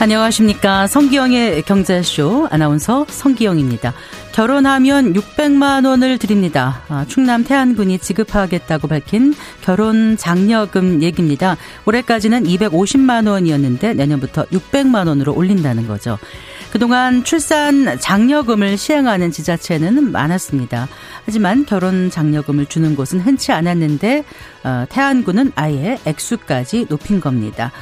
안녕하십니까. 성기영의 경제쇼 아나운서 성기영입니다. 결혼하면 600만 원을 드립니다. 아, 충남 태안군이 지급하겠다고 밝힌 결혼 장려금 얘기입니다. 올해까지는 250만 원이었는데 내년부터 600만 원으로 올린다는 거죠. 그동안 출산 장려금을 시행하는 지자체는 많았습니다. 하지만 결혼 장려금을 주는 곳은 흔치 않았는데 어, 태안군은 아예 액수까지 높인 겁니다.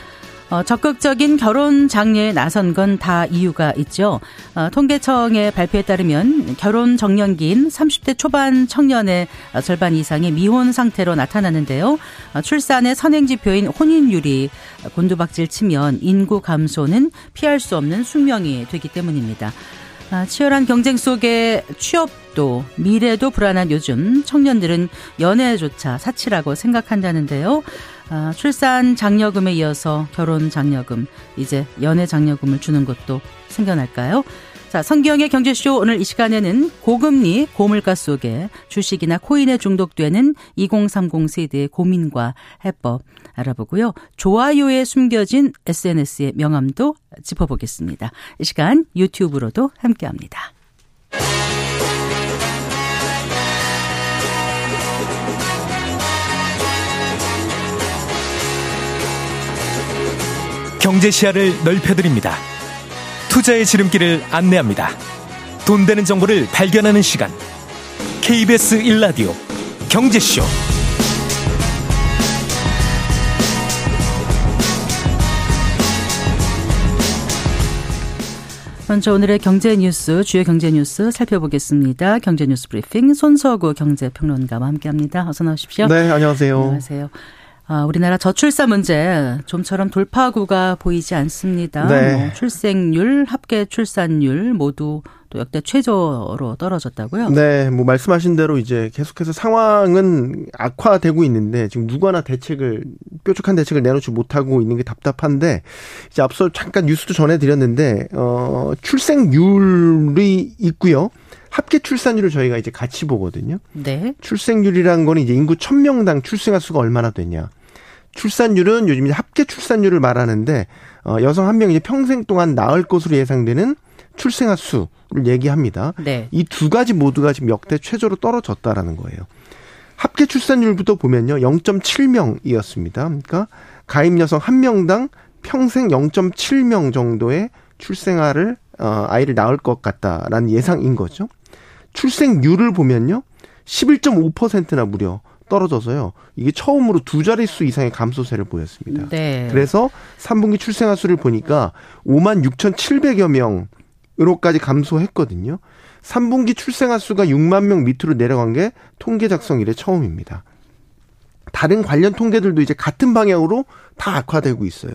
어, 적극적인 결혼 장려에 나선 건 다 이유가 있죠. 어, 통계청의 발표에 따르면 결혼 정년기인 30대 초반 청년의 절반 이상이 미혼 상태로 나타나는데요. 어, 출산의 선행지표인 혼인율이 곤두박질 치면 인구 감소는 피할 수 없는 숙명이 되기 때문입니다. 아, 치열한 경쟁 속에 취업도 미래도 불안한 요즘 청년들은 연애조차 사치라고 생각한다는데요. 아, 출산 장려금에 이어서 결혼 장려금, 이제 연애 장려금을 주는 것도 생겨날까요? 자, 성기영의 경제쇼 오늘 이 시간에는 고금리, 고물가 속에 주식이나 코인에 중독되는 2030 세대의 고민과 해법 알아보고요. 좋아요에 숨겨진 SNS의 명함도 짚어보겠습니다. 이 시간 유튜브로도 함께 합니다. 경제 시야를 넓혀드립니다. 투자의 지름길을 안내합니다. 돈 되는 정보를 발견하는 시간. KBS 1라디오 경제쇼. 먼저 오늘의 경제 뉴스, 주요 경제 뉴스 살펴보겠습니다. 경제 뉴스 브리핑 손서구 경제평론가와 함께합니다. 어서 나오십시오. 네, 안녕하세요. 안녕하세요. 아, 우리나라 저출산 문제 좀처럼 돌파구가 보이지 않습니다. 네. 뭐 출생률, 합계 출산율 모두 또 역대 최저로 떨어졌다고요? 네, 뭐 말씀하신 대로 이제 계속해서 상황은 악화되고 있는데 지금 누구나 대책을 뾰족한 대책을 내놓지 못하고 있는 게 답답한데 이제 앞서 잠깐 뉴스도 전해드렸는데 어 출생률이 있고요. 합계 출산율을 저희가 이제 같이 보거든요. 네. 출생률이란 거는 이제 인구 1000명당 출생아 수가 얼마나 되냐. 출산율은 요즘 합계 출산율을 말하는데 어, 여성 한 명이 평생 동안 낳을 것으로 예상되는 출생아 수를 얘기합니다. 네. 이 두 가지 모두가 지금 역대 최저로 떨어졌다라는 거예요. 합계 출산율부터 보면요. 0.7명이었습니다. 그러니까 가임 여성 한 명당 평생 0.7명 정도의 출생아를 어, 아이를 낳을 것 같다라는 예상인 거죠. 출생률을 보면요. 11.5%나 무려 떨어져서요. 이게 처음으로 두 자릿수 이상의 감소세를 보였습니다. 네. 그래서 3분기 출생아 수를 보니까 5만 6,700여 명으로까지 감소했거든요. 3분기 출생아 수가 6만 명 밑으로 내려간 게 통계 작성 이래 처음입니다. 다른 관련 통계들도 이제 같은 방향으로 다 악화되고 있어요.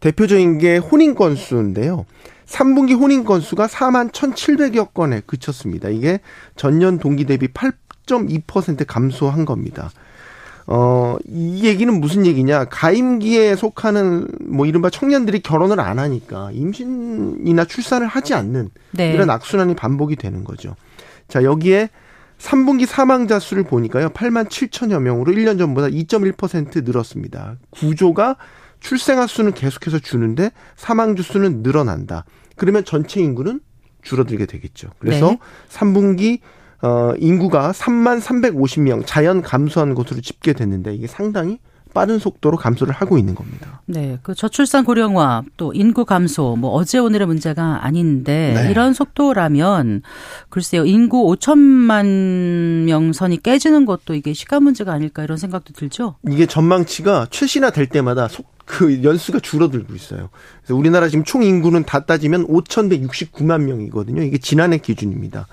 대표적인 게 혼인 건수인데요. 3분기 혼인 건수가 4만 1,700여 건에 그쳤습니다. 이게 전년 동기 대비 8.2% 감소한 겁니다. 어, 이 얘기는 무슨 얘기냐. 가임기에 속하는 뭐 이른바 청년들이 결혼을 안 하니까 임신이나 출산을 하지 않는 네. 이런 악순환이 반복이 되는 거죠. 자, 여기에 3분기 사망자 수를 보니까요. 8만 7천여 명으로 1년 전보다 2.1% 늘었습니다. 구조가 출생아 수는 계속해서 주는데 사망주 수는 늘어난다. 그러면 전체 인구는 줄어들게 되겠죠. 그래서 네. 3분기 어, 인구가 3만 350명 자연 감소한 것으로 집계됐는데 이게 상당히 빠른 속도로 감소를 하고 있는 겁니다. 네, 그 저출산 고령화 또 인구 감소 뭐 어제 오늘의 문제가 아닌데 네. 이런 속도라면 글쎄요 인구 5천만 명 선이 깨지는 것도 이게 시간 문제가 아닐까 이런 생각도 들죠. 이게 전망치가 최신화 될 때마다 속, 그 연수가 줄어들고 있어요. 그래서 우리나라 지금 총 인구는 다 따지면 5,169만 명이거든요. 이게 지난해 기준입니다.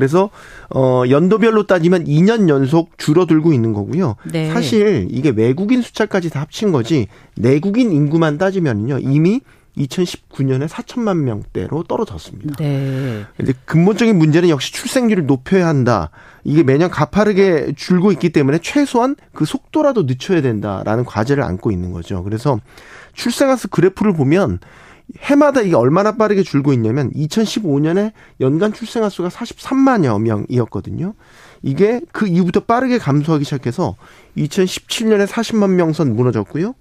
그래서 어 연도별로 따지면 2년 연속 줄어들고 있는 거고요. 네. 사실 이게 외국인 숫자까지 다 합친 거지 내국인 인구만 따지면요 이미 2019년에 4천만 명대로 떨어졌습니다. 네. 근데 근본적인 문제는 역시 출생률을 높여야 한다. 이게 매년 가파르게 줄고 있기 때문에 최소한 그 속도라도 늦춰야 된다라는 과제를 안고 있는 거죠. 그래서 출생아수 그래프를 보면 해마다 이게 얼마나 빠르게 줄고 있냐면 2015년에 연간 출생아 수가 43만여 명이었거든요. 이게 그 이후부터 빠르게 감소하기 시작해서 2017년에 40만 명선 무너졌고요.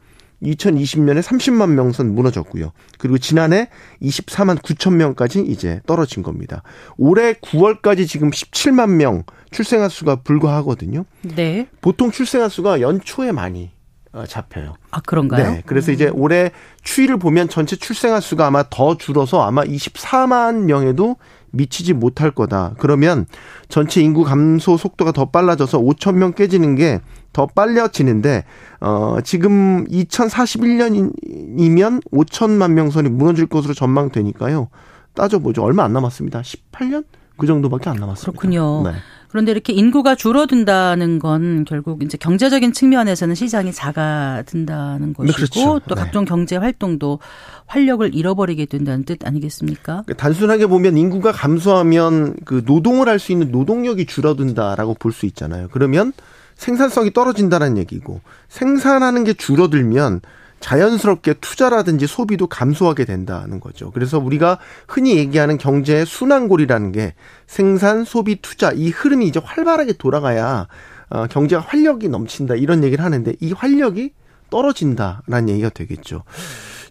2020년에 30만 명선 무너졌고요. 그리고 지난해 24만 9천 명까지 이제 떨어진 겁니다. 올해 9월까지 지금 17만 명 출생아 수가 불과하거든요. 네. 보통 출생아 수가 연초에 많이 어, 잡혀요. 아 그런가요? 네. 그래서 이제 올해 추이를 보면 전체 출생아 수가 아마 더 줄어서 아마 24만 명에도 미치지 못할 거다. 그러면 전체 인구 감소 속도가 더 빨라져서 5천 명 깨지는 게 더 빨려지는데 어 지금 2041년이면 5천만 명 선이 무너질 것으로 전망되니까요. 따져보죠. 얼마 안 남았습니다. 18년 그 정도밖에 안 남았습니다. 그렇군요. 네. 그런데 이렇게 인구가 줄어든다는 건 결국 이제 경제적인 측면에서는 시장이 작아든다는 것이고 네, 그렇죠. 또 네. 각종 경제 활동도 활력을 잃어버리게 된다는 뜻 아니겠습니까? 단순하게 보면 인구가 감소하면 그 노동을 할 수 있는 노동력이 줄어든다라고 볼 수 있잖아요. 그러면 생산성이 떨어진다는 얘기고 생산하는 게 줄어들면 자연스럽게 투자라든지 소비도 감소하게 된다는 거죠. 그래서 우리가 흔히 얘기하는 경제의 순환골이라는 게 생산, 소비, 투자 이 흐름이 이제 활발하게 돌아가야 어, 경제가 활력이 넘친다 이런 얘기를 하는데 이 활력이 떨어진다라는 얘기가 되겠죠.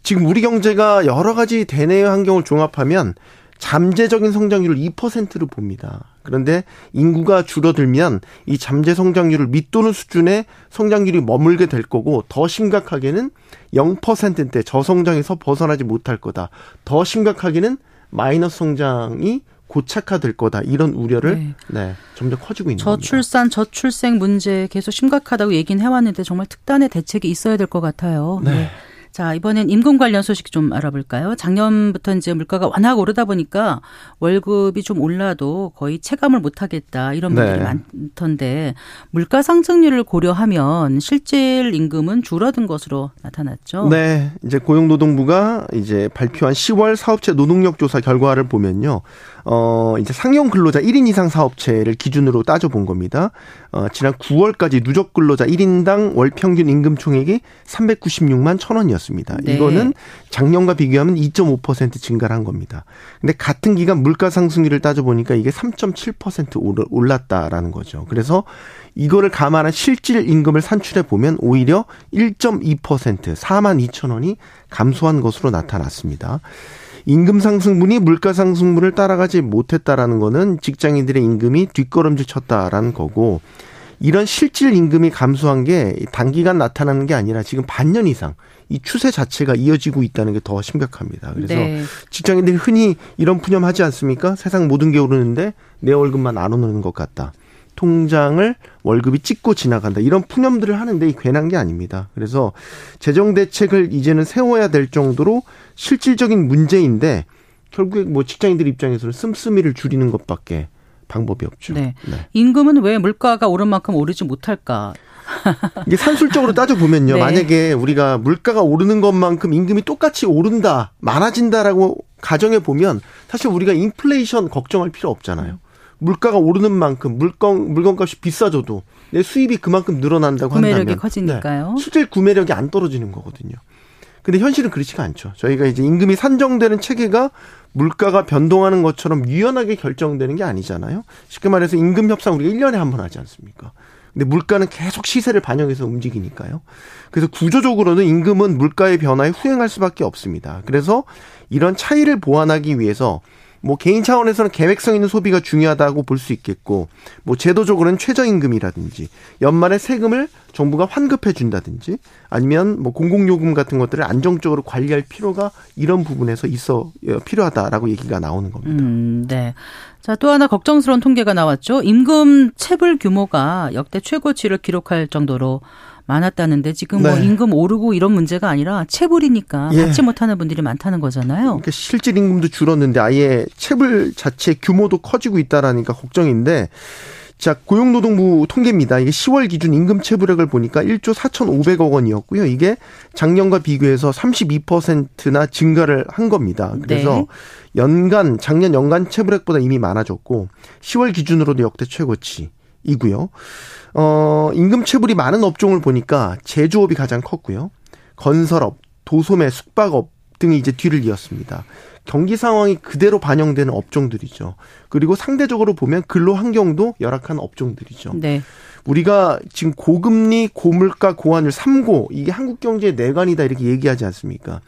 지금 우리 경제가 여러 가지 대내 환경을 종합하면 잠재적인 성장률을 2%를 봅니다. 그런데 인구가 줄어들면 이 잠재 성장률을 밑도는 수준의 성장률이 머물게 될 거고 더 심각하게는 0%대 저성장에서 벗어나지 못할 거다. 더 심각하게는 마이너스 성장이 고착화될 거다. 이런 우려를 네. 네, 점점 커지고 있는 겁니다. 저출산, 저출생 문제 계속 심각하다고 얘기는 해왔는데 정말 특단의 대책이 있어야 될 것 같아요. 네. 자, 이번엔 임금 관련 소식 좀 알아볼까요? 작년부터 이제 물가가 워낙 오르다 보니까 월급이 좀 올라도 거의 체감을 못 하겠다. 이런 분들이 네. 많던데 물가 상승률을 고려하면 실질 임금은 줄어든 것으로 나타났죠. 네, 이제 고용노동부가 이제 발표한 10월 사업체 노동력 조사 결과를 보면요. 어, 이제 상용 근로자 1인 이상 사업체를 기준으로 따져 본 겁니다. 어, 지난 9월까지 누적 근로자 1인당 월 평균 임금 총액이 396만 1000원이었습니다. 네. 이거는 작년과 비교하면 2.5% 증가를 한 겁니다. 근데 같은 기간 물가 상승률을 따져 보니까 이게 3.7% 오르- 올랐다라는 거죠. 그래서 이거를 감안한 실질 임금을 산출해 보면 오히려 1.2% 4만 2천 원이 감소한 것으로 나타났습니다. 임금 상승분이 물가 상승분을 따라가지 못했다라는 거는 직장인들의 임금이 뒷걸음질 쳤다라는 거고 이런 실질 임금이 감소한 게 단기간 나타나는 게 아니라 지금 반년 이상 이 추세 자체가 이어지고 있다는 게 더 심각합니다. 그래서 네. 직장인들이 흔히 이런 푸념하지 않습니까? 세상 모든 게 오르는데 내 월급만 안 오르는 것 같다. 통장을 월급이 찍고 지나간다. 이런 푸념들을 하는데 이 괜한 게 아닙니다. 그래서 재정 대책을 이제는 세워야 될 정도로 실질적인 문제인데 결국에 뭐 직장인들 입장에서는 씀씀이를 줄이는 것밖에 방법이 없죠. 네. 임금은 왜 물가가 오른 만큼 오르지 못할까? 이게 산술적으로 따져보면요. 네. 만약에 우리가 물가가 오르는 것만큼 임금이 똑같이 오른다, 많아진다라고 가정해 보면 사실 우리가 인플레이션 걱정할 필요 없잖아요. 물가가 오르는 만큼 물건, 물건값이 비싸져도 내 수입이 그만큼 늘어난다고 구매력이 한다면 커지니까요. 네, 실질 구매력이 안 떨어지는 거거든요. 근데 현실은 그렇지가 않죠. 저희가 이제 임금이 산정되는 체계가 물가가 변동하는 것처럼 유연하게 결정되는 게 아니잖아요. 쉽게 말해서 임금 협상 우리가 1년에 한 번 하지 않습니까? 근데 물가는 계속 시세를 반영해서 움직이니까요. 그래서 구조적으로는 임금은 물가의 변화에 후행할 수밖에 없습니다. 그래서 이런 차이를 보완하기 위해서 뭐 개인 차원에서는 계획성 있는 소비가 중요하다고 볼 수 있겠고 뭐 제도적으로는 최저임금이라든지 연말에 세금을 정부가 환급해 준다든지 아니면 뭐 공공요금 같은 것들을 안정적으로 관리할 필요가 이런 부분에서 있어 어, 필요하다라고 얘기가 나오는 겁니다. 음, 네. 자, 또 하나 걱정스러운 통계가 나왔죠. 임금 체불 규모가 역대 최고치를 기록할 정도로 많았다는데 지금 뭐 네. 임금 오르고 이런 문제가 아니라 체불이니까 예. 받지 못하는 분들이 많다는 거잖아요. 그러니까 실질 임금도 줄었는데 아예 체불 자체 규모도 커지고 있다라니까 걱정인데 자, 고용노동부 통계입니다. 이게 10월 기준 임금 체불액을 보니까 1조 4,500억 원이었고요. 이게 작년과 비교해서 32%나 증가를 한 겁니다. 그래서 네. 연간 작년 연간 체불액보다 이미 많아졌고 10월 기준으로도 역대 최고치 이고요. 어, 임금 체불이 많은 업종을 보니까 제조업이 가장 컸고요. 건설업, 도소매, 숙박업 등이 이제 뒤를 이었습니다. 경기 상황이 그대로 반영되는 업종들이죠. 그리고 상대적으로 보면 근로 환경도 열악한 업종들이죠. 네. 우리가 지금 고금리, 고물가, 고환율 3고 이게 한국 경제의 내관이다 이렇게 얘기하지 않습니까?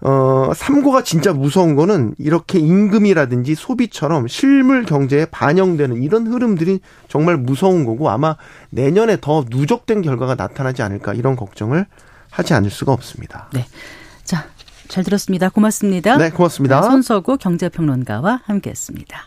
어, 3고가 진짜 무서운 거는 이렇게 임금이라든지 소비처럼 실물 경제에 반영되는 이런 흐름들이 정말 무서운 거고 아마 내년에 더 누적된 결과가 나타나지 않을까 이런 걱정을 하지 않을 수가 없습니다. 네. 자, 잘 들었습니다. 고맙습니다. 네, 고맙습니다. 네, 손서구 경제평론가와 함께 했습니다.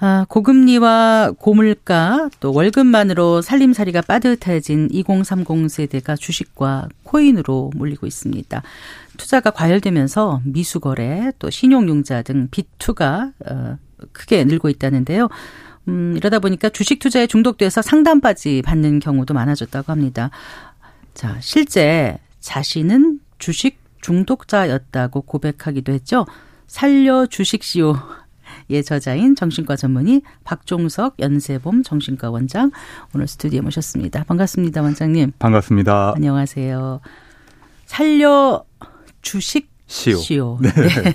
아, 고금리와 고물가 또 월급만으로 살림살이가 빠듯해진 2030 세대가 주식과 코인으로 몰리고 있습니다. 투자가 과열되면서 미수거래 또 신용융자 등 비투가 어, 크게 늘고 있다는데요. 음, 이러다 보니까 주식 투자에 중독돼서 상담까지 받는 경우도 많아졌다고 합니다. 자, 실제 자신은 주식 중독자였다고 고백하기도 했죠. 살려 주식시오 예 저자인 정신과 전문의 박종석 연세봄 정신과 원장 오늘 스튜디오에 모셨습니다. 반갑습니다, 원장님. 반갑습니다. 안녕하세요. 살려 주식 시오. 시오. 네. 네.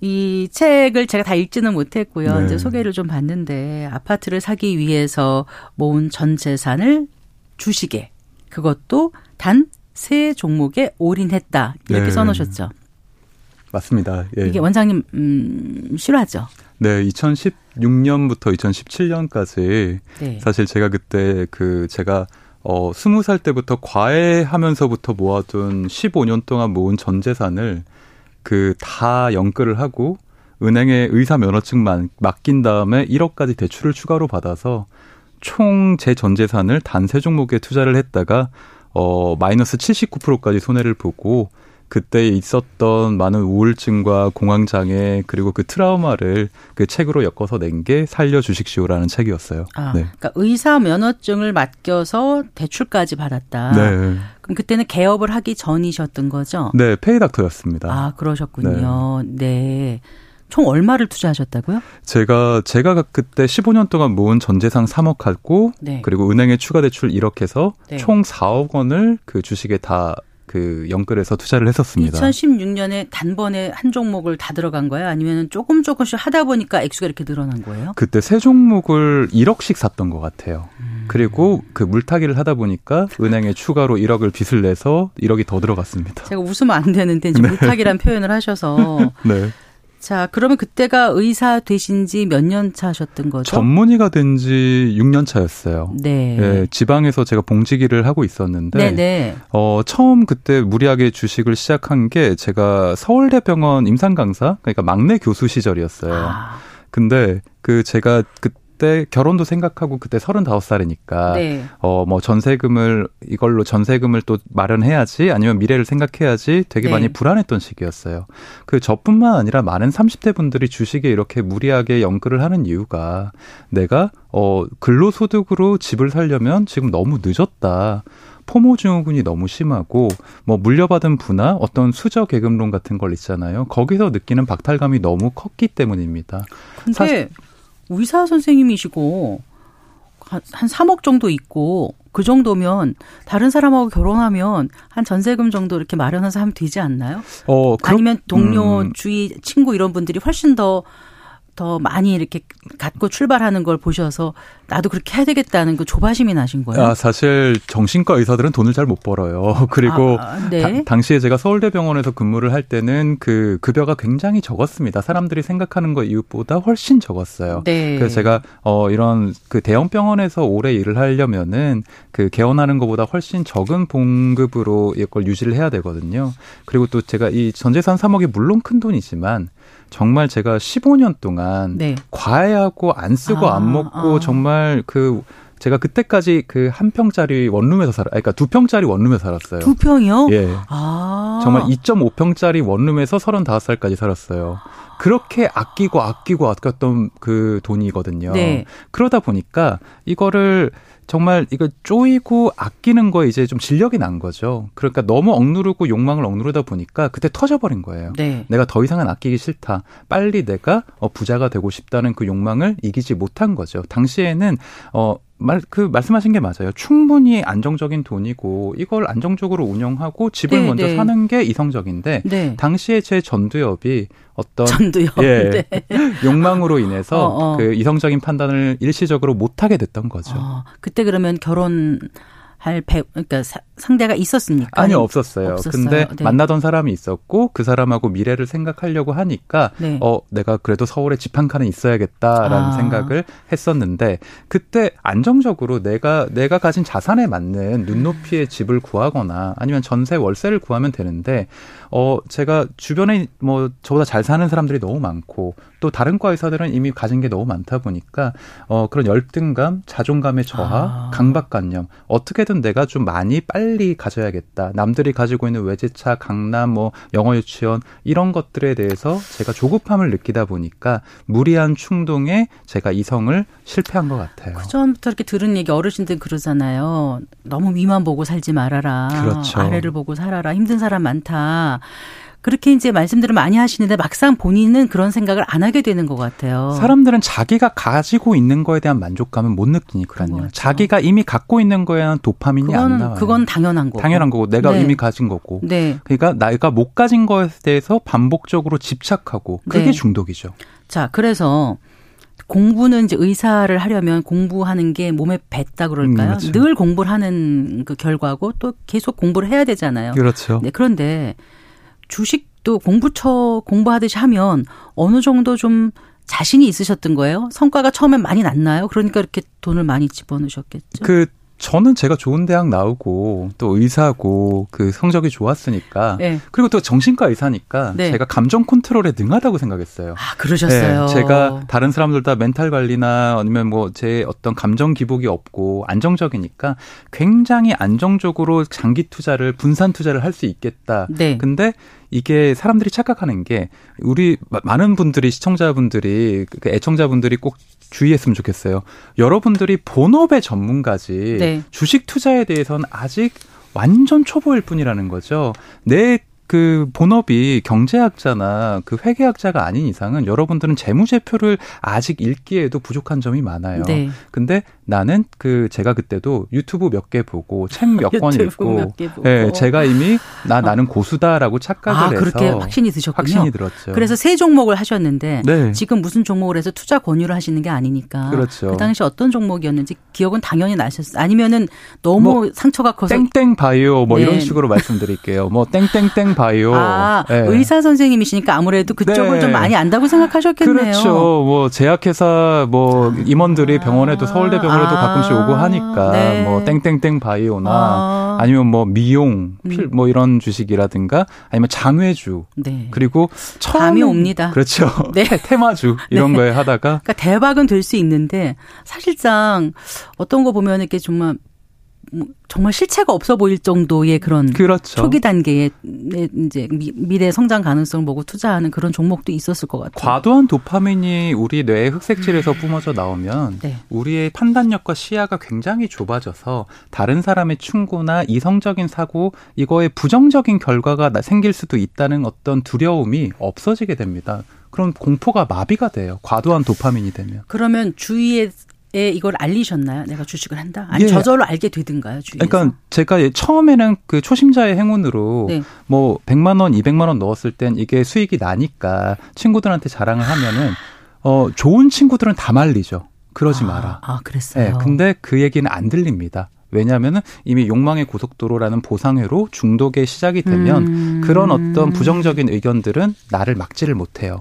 이 책을 제가 다 읽지는 못했고요. 네. 이제 소개를 좀 봤는데 아파트를 사기 위해서 모은 전 재산을 주식에 그것도 단 세 종목에 올인했다 이렇게 네. 써놓으셨죠. 맞습니다. 예. 이게 원장님 음, 싫어하죠? 네, 2016년부터 2017년까지 네. 사실 제가 그때 그 제가 어 20살 때부터 과외하면서부터 모아둔 15년 동안 모은 전 재산을 그 다 연끌을 하고 은행에 의사 면허증만 맡긴 다음에 1억까지 대출을 추가로 받아서 총 제 전 재산을 단세 종목에 투자를 했다가 어 마이너스 79%까지 손해를 보고 그때 있었던 많은 우울증과 공황 장애 그리고 그 트라우마를 그 책으로 엮어서 낸 게 살려 주식시오라는 책이었어요. 아, 네. 그러니까 의사 면허증을 맡겨서 대출까지 받았다. 네. 그럼 그때는 개업을 하기 전이셨던 거죠? 네, 페이닥터였습니다. 아, 그러셨군요. 네. 네. 총 얼마를 투자하셨다고요? 제가 제가 그때 15년 동안 모은 전 재산 3억 하고 네. 그리고 은행에 추가 대출 1억 해서 네. 총 4억 원을 그 주식에 다 그 연끌해서 투자를 했었습니다. 2016년에 단번에 한 종목을 다 들어간 거예요? 아니면 조금 조금씩 하다 보니까 액수가 이렇게 늘어난 거예요? 그때 세 종목을 1억씩 샀던 것 같아요. 음. 그리고 그 물타기를 하다 보니까 은행에 추가로 1억을 빚을 내서 1억이 더 들어갔습니다. 제가 웃으면 안 되는데 이제 네. 물타기란 표현을 하셔서 네. 자, 그러면 그때가 의사 되신 지 몇 년 차셨던 거죠? 전문의가 된 지 6년 차였어요. 네. 예, 지방에서 제가 봉지기를 하고 있었는데 네네. 네. 어, 처음 그때 무리하게 주식을 시작한 게 제가 서울대병원 임상 강사 그러니까 막내 교수 시절이었어요. 아. 근데 그 제가 그 때 결혼도 생각하고 그때 35살이니까 네. 어뭐 전세금을 이걸로 전세금을 또 마련해야지 아니면 미래를 생각해야지 되게 네. 많이 불안했던 시기였어요. 그 저뿐만 아니라 많은 30대 분들이 주식에 이렇게 무리하게 연끌을 하는 이유가 내가 어 근로소득으로 집을 살려면 지금 너무 늦었다. 포모 증후군이 너무 심하고 뭐 물려받은 부나 어떤 수저 계급론 같은 걸 있잖아요. 거기서 느끼는 박탈감이 너무 컸기 때문입니다. 근데 사실 의사 선생님이시고 한 3억 정도 있고 그 정도면 다른 사람하고 결혼하면 한 전세금 정도 이렇게 마련해서 하면 되지 않나요? 어, 그럼, 아니면 동료, 음. 주위, 친구 이런 분들이 훨씬 더 더 많이 이렇게 갖고 출발하는 걸 보셔서 나도 그렇게 해야 되겠다는 그 조바심이 나신 거예요? 아, 사실 정신과 의사들은 돈을 잘 못 벌어요. 그리고 아, 네. 다, 당시에 제가 서울대병원에서 근무를 할 때는 그 급여가 굉장히 적었습니다. 사람들이 생각하는 것 이웃보다 훨씬 적었어요. 네. 그래서 제가 어 이런 그 대형 병원에서 오래 일을 하려면은 그 개원하는 것보다 훨씬 적은 봉급으로 이걸 유지를 해야 되거든요. 그리고 또 제가 이 전재산 3억이 물론 큰 돈이지만 정말 제가 15년 동안 네. 과외하고 안 쓰고 아, 안 먹고 아. 정말 그 제가 그때까지 그 한 평짜리 원룸에서 살아, 그러니까 두 평짜리 원룸에 살았어요. 두 평이요? 예. 아. 정말 2.5평짜리 원룸에서 35살까지 살았어요. 그렇게 아끼고 아끼고 아꼈던 그 돈이거든요. 네. 그러다 보니까 이거를 정말 이거 쪼이고 아끼는 거에 이제 좀 진력이 난 거죠. 그러니까 너무 억누르고 욕망을 억누르다 보니까 그때 터져버린 거예요. 네. 내가 더 이상은 아끼기 싫다. 빨리 내가 어, 부자가 되고 싶다는 그 욕망을 이기지 못한 거죠. 당시에는 어, 말, 그, 말씀하신 게 맞아요. 충분히 안정적인 돈이고, 이걸 안정적으로 운영하고 집을 네, 먼저 네. 사는 게 이성적인데, 네. 당시에 제 전두엽이 어떤. 전두엽. 예. 네. 욕망으로 인해서 어, 어. 그 이성적인 판단을 일시적으로 못 하게 됐던 거죠. 어, 그때 그러면 결혼, 할 배, 그러니까 사, 상대가 있었습니까? 아니요, 없었어요. 없었어요. 근데 네. 만나던 사람이 있었고 그 사람하고 미래를 생각하려고 하니까 네. 어, 내가 그래도 서울에 집 한 칸은 있어야겠다라는 아. 생각을 했었는데 그때 안정적으로 내가 내가 가진 자산에 맞는 눈높이의 집을 구하거나 아니면 전세 월세를 구하면 되는데 어, 제가 주변에 뭐 저보다 잘 사는 사람들이 너무 많고 또 다른 과 의사들은 이미 가진 게 너무 많다 보니까 어, 그런 열등감, 자존감의 저하, 아. 강박관념 어떻게든 내가 좀 많이 빨리 가져야겠다. 남들이 가지고 있는 외제차, 강남, 뭐 영어 유치원 이런 것들에 대해서 제가 조급함을 느끼다 보니까 무리한 충동에 제가 이성을 실패한 것 같아요. 그 전부터 이렇게 들은 얘기 어르신들 그러잖아요. 너무 위만 보고 살지 말아라. 그렇죠. 아래를 보고 살아라. 힘든 사람 많다. 그렇게 이제 말씀들을 많이 하시는데 막상 본인은 그런 생각을 안 하게 되는 것 같아요. 사람들은 자기가 가지고 있는 거에 대한 만족감은 못 느끼니까요. 자기가 이미 갖고 있는 거에 대한 도파민이 그건, 안 나와요. 그건 당연한 거고. 당연한 거고 내가 네. 이미 가진 거고. 네. 그러니까 내가 못 가진 거에 대해서 반복적으로 집착하고 그게 네. 중독이죠. 자, 그래서 공부는 이제 의사를 하려면 공부하는 게 몸에 뱄다 그럴까요? 음, 그렇죠. 늘 공부를 하는 그 결과고 또 계속 공부를 해야 되잖아요. 그렇죠. 네, 그런데 주식도 공부처 공부하듯이 하면 어느 정도 좀 자신이 있으셨던 거예요? 성과가 처음엔 많이 났나요? 그러니까 이렇게 돈을 많이 집어넣으셨겠죠. 그 저는 제가 좋은 대학 나오고 또 의사고 그 성적이 좋았으니까 네. 그리고 또 정신과 의사니까 네. 제가 감정 컨트롤에 능하다고 생각했어요. 아 그러셨어요. 네, 제가 다른 사람들 다 멘탈 관리나 아니면 뭐 제 어떤 감정 기복이 없고 안정적이니까 굉장히 안정적으로 장기 투자를 분산 투자를 할 수 있겠다. 네. 근데 이게 사람들이 착각하는 게 우리 많은 분들이 시청자분들이 그 애청자분들이 꼭 주의했으면 좋겠어요. 여러분들이 본업의 전문가지 네. 주식 투자에 대해서는 아직 완전 초보일 뿐이라는 거죠. 내 그 본업이 경제학자나 그 회계학자가 아닌 이상은 여러분들은 재무제표를 아직 읽기에도 부족한 점이 많아요. 네. 근데 나는 그 제가 그때도 유튜브 몇 개 보고 책 몇 권 읽고 예, 네, 제가 이미 나 나는 고수다라고 착각을 아, 해서 그렇게 확신이 드셨군요. 확신이 들었죠. 그래서 세 종목을 하셨는데 네. 지금 무슨 종목을 해서 투자 권유를 하시는 게 아니니까 그렇죠. 그 당시 어떤 종목이었는지 기억은 당연히 나셨어요. 아니면은 너무 뭐 상처가 커서 땡땡 바이오 뭐 네. 이런 식으로 말씀드릴게요. 뭐 땡땡땡 바이오. 아, 네. 의사 선생님이시니까 아무래도 그쪽을 네. 좀 많이 안다고 생각하셨겠네요. 그렇죠. 뭐 제약회사 뭐 임원들이 병원에도 서울대 병원에도 아. 가끔씩 오고 하니까 네. 뭐 땡땡땡 바이오나 아. 니면 뭐 미용, 음. 필, 뭐 이런 주식이라든가 아니면 장외주. 네. 그리고 처음이 옵니다. 그렇죠. 네. 테마주 이런 네. 거에 하다가 그러니까 대박은 될 수 있는데 사실상 어떤 거 보면 이렇게 정말 뭐 정말 실체가 없어 보일 정도의 그런 그렇죠. 초기 단계의 이제 미래 성장 가능성을 보고 투자하는 그런 종목도 있었을 것 같아요. 과도한 도파민이 우리 뇌의 흑색질에서 음. 뿜어져 나오면 네. 우리의 판단력과 시야가 굉장히 좁아져서 다른 사람의 충고나 이성적인 사고 이거에 부정적인 결과가 생길 수도 있다는 어떤 두려움이 없어지게 됩니다. 그럼 공포가 마비가 돼요. 과도한 도파민이 되면. 그러면 주위에 에 이걸 알리셨나요? 내가 주식을 한다? 아니 예. 저절로 알게 되든가요, 주위에서? 그러니까 제가 처음에는 그 초심자의 행운으로 네. 뭐 100만 원, 200만 원 넣었을 땐 이게 수익이 나니까 친구들한테 자랑을 하면은 어 좋은 친구들은 다 말리죠. 그러지 아, 마라. 아, 그랬어요. 네, 근데 그 얘기는 안 들립니다. 왜냐하면 이미 욕망의 고속도로라는 보상회로 중독의 시작이 되면 음. 그런 어떤 부정적인 의견들은 나를 막지를 못해요.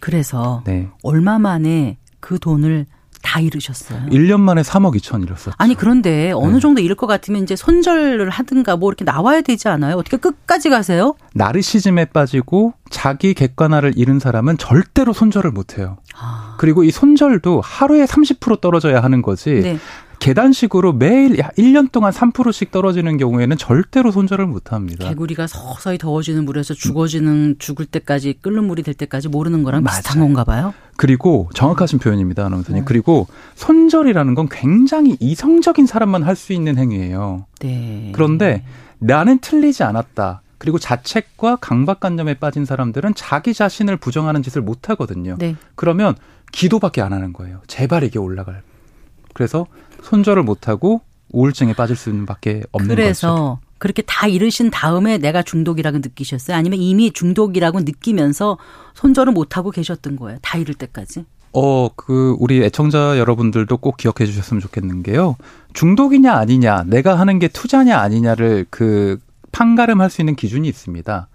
그래서 네. 얼마 만에 그 돈을 다 잃으셨어요. 1년 만에 3억 2천 잃었어요. 아니 그런데 어느 네. 정도 잃을 것 같으면 이제 손절을 하든가 뭐 이렇게 나와야 되지 않아요? 어떻게 끝까지 가세요? 나르시즘에 빠지고 자기 객관화를 잃은 사람은 절대로 손절을 못 해요. 아. 그리고 이 손절도 하루에 30% 떨어져야 하는 거지. 네. 계단식으로 매일 1년 동안 3%씩 떨어지는 경우에는 절대로 손절을 못 합니다. 개구리가 서서히 더워지는 물에서 죽어지는 죽을 때까지 끓는 물이 될 때까지 모르는 거랑 맞아요. 비슷한 건가 봐요. 그리고 정확하신 표현입니다, 아나운서님. 네. 그리고 손절이라는 건 굉장히 이성적인 사람만 할 수 있는 행위예요. 네. 그런데 나는 틀리지 않았다. 그리고 자책과 강박관념에 빠진 사람들은 자기 자신을 부정하는 짓을 못 하거든요. 네. 그러면 기도밖에 안 하는 거예요. 제발 이게 올라갈. 그래서 손절을 못 하고 우울증에 빠질 수밖에 없는 그래서 거죠. 그래서 그렇게 다 잃으신 다음에 내가 중독이라고 느끼셨어요? 아니면 이미 중독이라고 느끼면서 손절을 못 하고 계셨던 거예요? 다 잃을 때까지? 어, 그, 우리 애청자 여러분들도 꼭 기억해 주셨으면 좋겠는 게요. 중독이냐 아니냐, 내가 하는 게 투자냐 아니냐를 그 판가름할 수 있는 기준이 있습니다.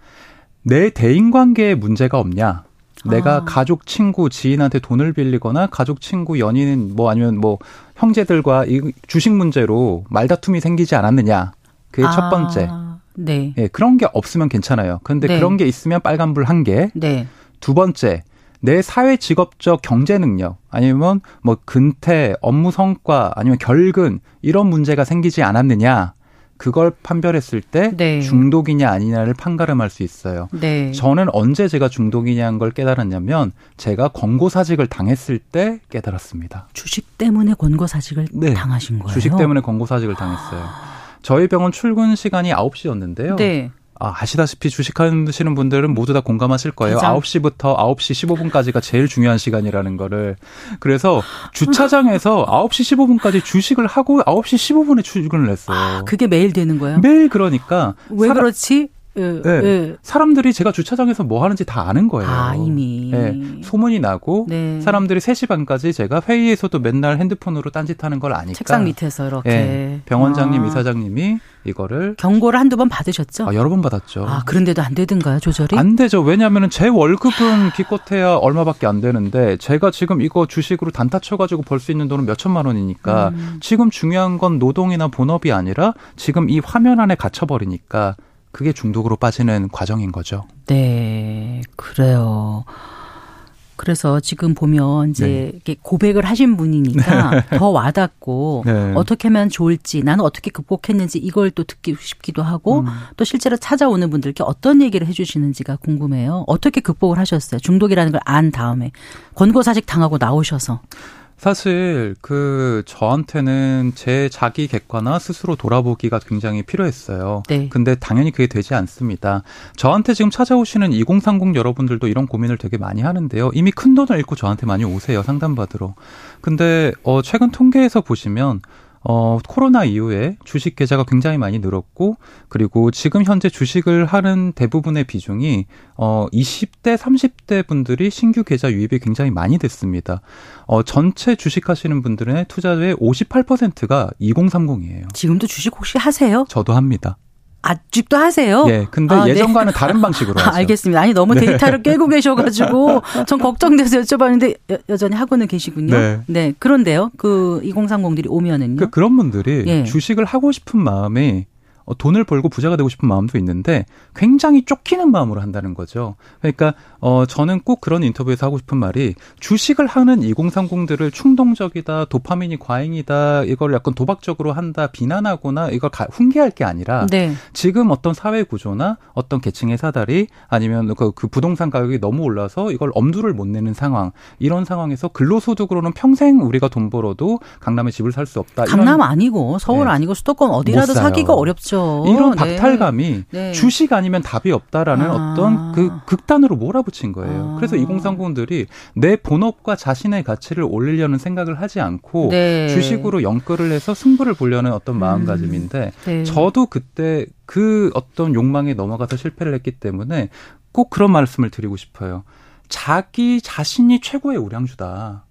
내 대인 관계에 문제가 없냐, 내가 아. 가족, 친구, 지인한테 돈을 빌리거나 가족, 친구, 연인 뭐 아니면 뭐 형제들과 이 주식 문제로 말다툼이 생기지 않았느냐. 그게 아. 첫 번째. 네. 예, 그런 게 없으면 괜찮아요. 그런데 네. 그런 게 있으면 빨간불 한 개. 네. 두 번째. 내 사회 직업적 경제 능력 아니면 뭐 근태, 업무 성과 아니면 결근 이런 문제가 생기지 않았느냐. 그걸 판별했을 때 네. 중독이냐 아니냐를 판가름할 수 있어요. 네. 저는 언제 제가 중독이냐는 걸 깨달았냐면 제가 권고 사직을 당했을 때 깨달았습니다. 주식 때문에 권고 사직을 네. 당하신 거예요? 주식 때문에 권고 사직을 당했어요. 저희 병원 출근 시간이 9시였는데요. 네. 아, 아시다시피 주식하시는 분들은 모두 다 공감하실 거예요. 가장. 9시부터 9시 15분까지가 제일 중요한 시간이라는 거를. 그래서 주차장에서 9시 15분까지 주식을 하고 9시 15분에 출근을 했어요. 아, 그게 매일 되는 거예요? 매일 그러니까. 왜 사람, 그렇지? 예, 네. 네. 사람들이 제가 주차장에서 뭐 하는지 다 아는 거예요. 아, 이미. 네. 소문이 나고 네. 사람들이 3시 반까지 제가 회의에서도 맨날 핸드폰으로 딴짓하는 걸 아니까 책상 밑에서 이렇게 네. 병원장님, 아. 이사장님이 이거를 경고를 한두 번 받으셨죠? 아, 여러 번 받았죠. 아, 그런데도 안 되던가요, 조절이? 안 되죠. 왜냐하면 제 월급은 기껏해야 얼마밖에 안 되는데 제가 지금 이거 주식으로 단타 쳐 가지고 벌 수 있는 돈은 몇 천만 원이니까 음. 지금 중요한 건 노동이나 본업이 아니라 지금 이 화면 안에 갇혀 버리니까 그게 중독으로 빠지는 과정인 거죠. 네, 그래요. 그래서 지금 보면 이제 네. 고백을 하신 분이니까 네. 더 와닿고 네. 어떻게 하면 좋을지 나는 어떻게 극복했는지 이걸 또 듣기 싶기도 하고 음. 또 실제로 찾아오는 분들께 어떤 얘기를 해주시는지가 궁금해요. 어떻게 극복을 하셨어요? 중독이라는 걸 안 다음에 권고사직 당하고 나오셔서. 사실 그 저한테는 제 자기 객관화 스스로 돌아보기가 굉장히 필요했어요. 네. 근데 당연히 그게 되지 않습니다. 저한테 지금 찾아오시는 2030 여러분들도 이런 고민을 되게 많이 하는데요. 이미 큰 돈을 잃고 저한테 많이 오세요. 상담받으러. 근데 어 최근 통계에서 보시면 어, 코로나 이후에 주식 계좌가 굉장히 많이 늘었고, 그리고 지금 현재 주식을 하는 대부분의 비중이, 어, 20대, 30대 분들이 신규 계좌 유입이 굉장히 많이 됐습니다. 어, 전체 주식 하시는 분들의 투자의 58%가 2030이에요. 지금도 주식 혹시 하세요? 저도 합니다. 아직도 하세요? 예. 근데 아, 네. 예전과는 네. 다른 방식으로 하죠. 아, 알겠습니다. 아니 너무 네. 데이터를 깨고 계셔가지고 전 걱정돼서 여쭤봤는데 여, 전히 하고는 계시군요. 네. 네. 그런데요. 그 2030들이 오면은요. 그 그런 분들이 예. 주식을 하고 싶은 마음이 어, 돈을 벌고 부자가 되고 싶은 마음도 있는데 굉장히 쫓기는 마음으로 한다는 거죠. 그러니까 어 저는 꼭 그런 인터뷰에서 하고 싶은 말이 주식을 하는 2030들을 충동적이다, 도파민이 과잉이다, 이걸 약간 도박적으로 한다, 비난하거나 이걸 가, 훈계할 게 아니라 네. 지금 어떤 사회 구조나 어떤 계층의 사다리 아니면 그, 그 부동산 가격이 너무 올라서 이걸 엄두를 못 내는 상황 이런 상황에서 근로소득으로는 평생 우리가 돈 벌어도 강남에 집을 살 수 없다. 강남 아니고 서울 네. 아니고 수도권 어디라도 사기가 어렵죠. 그렇죠. 이런 네. 박탈감이 네. 주식 아니면 답이 없다라는 아. 어떤 그 극단으로 몰아붙인 거예요. 아. 그래서 2030들이 내 본업과 자신의 가치를 올리려는 생각을 하지 않고 네. 주식으로 연끌을 해서 승부를 보려는 어떤 음. 마음가짐인데 음. 저도 그때 그 어떤 욕망에 넘어가서 실패를 했기 때문에 꼭 그런 말씀을 드리고 싶어요. 자기 자신이 최고의 우량주다.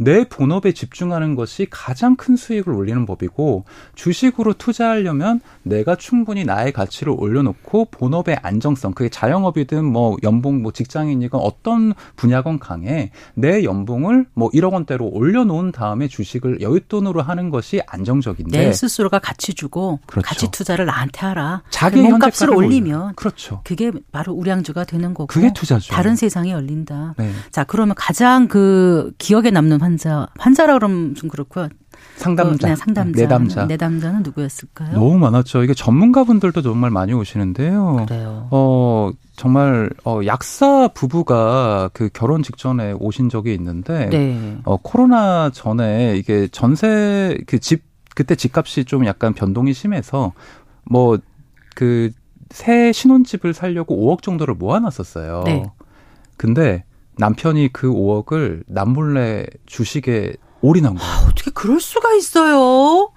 내 본업에 집중하는 것이 가장 큰 수익을 올리는 법이고 주식으로 투자하려면 내가 충분히 나의 가치를 올려놓고 본업의 안정성 그게 자영업이든 뭐 연봉 뭐 직장인이건 어떤 분야건 강해 내 연봉을 뭐 1억 원대로 올려놓은 다음에 주식을 여윳돈으로 하는 것이 안정적인데 내 스스로가 가치 주고 그렇죠. 가치 투자를 나한테 하라. 자기 몸값을 올리면 그렇죠. 그게 바로 우량주가 되는 거고 그게 투자죠. 다른 세상이 열린다. 네. 자 그러면 가장 그 기억에 남는 환자 환자라 그러면 좀 그렇고요. 상담자, 어, 상담자, 내담자, 내담자는 누구였을까요? 너무 많았죠. 이게 전문가분들도 정말 많이 오시는데요. 그래요. 어 정말 어 약사 부부가 그 결혼 직전에 오신 적이 있는데 네. 어 코로나 전에 이게 전세 그 집 그때 집값이 좀 약간 변동이 심해서 뭐그 새 신혼집을 살려고 5억 정도를 모아놨었어요. 네. 근데 남편이 그 5억을 남몰래 주식에 올인한 거예요. 아, 어떻게 그럴 수가 있어요?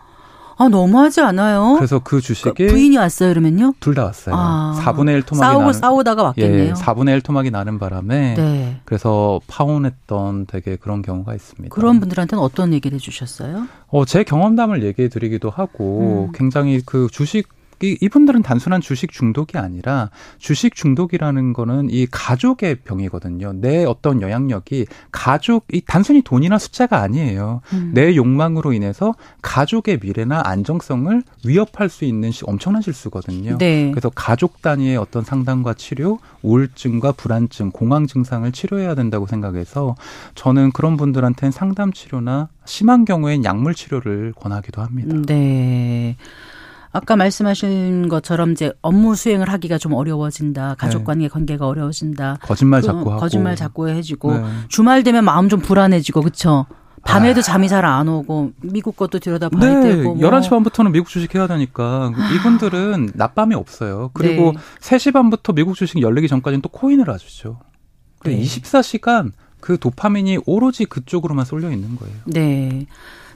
아, 너무하지 않아요? 그래서 그 주식이. 그 부인이 왔어요, 그러면요? 둘 다 왔어요. 아, 4분의 1 토막이 싸우고 나는, 싸우다가 왔겠네요. 예, 4분의 1 토막이 나는 바람에. 네. 그래서 파혼했던 되게 그런 경우가 있습니다. 그런 분들한테는 어떤 얘기를 해 주셨어요? 어, 제 경험담을 얘기해 드리기도 하고, 음. 굉장히 그 주식 이, 이분들은 단순한 주식 중독이 아니라 주식 중독이라는 거는 이 가족의 병이거든요. 내 어떤 영향력이 가족, 이 단순히 돈이나 숫자가 아니에요. 음. 내 욕망으로 인해서 가족의 미래나 안정성을 위협할 수 있는 시, 엄청난 실수거든요. 네. 그래서 가족 단위의 어떤 상담과 치료, 우울증과 불안증, 공황 증상을 치료해야 된다고 생각해서 저는 그런 분들한테는 상담 치료나 심한 경우엔 약물 치료를 권하기도 합니다. 네. 아까 말씀하신 것처럼 이제 업무 수행을 하기가 좀 어려워진다. 가족 관계 네. 관계가 어려워진다. 거짓말 그 자꾸 하고. 거짓말 자꾸 해지고 네. 주말 되면 마음 좀 불안해지고 그렇죠. 밤에도 아. 잠이 잘 안 오고 미국 것도 들여다 봐야 네, 되고 뭐. 11시 반부터는 미국 주식 해야 되니까 이분들은 낮밤이 없어요. 그리고 네. 3시 반부터 미국 주식 열리기 전까지는 또 코인을 하시죠. 네. 24시간 그 도파민이 오로지 그쪽으로만 쏠려 있는 거예요. 네.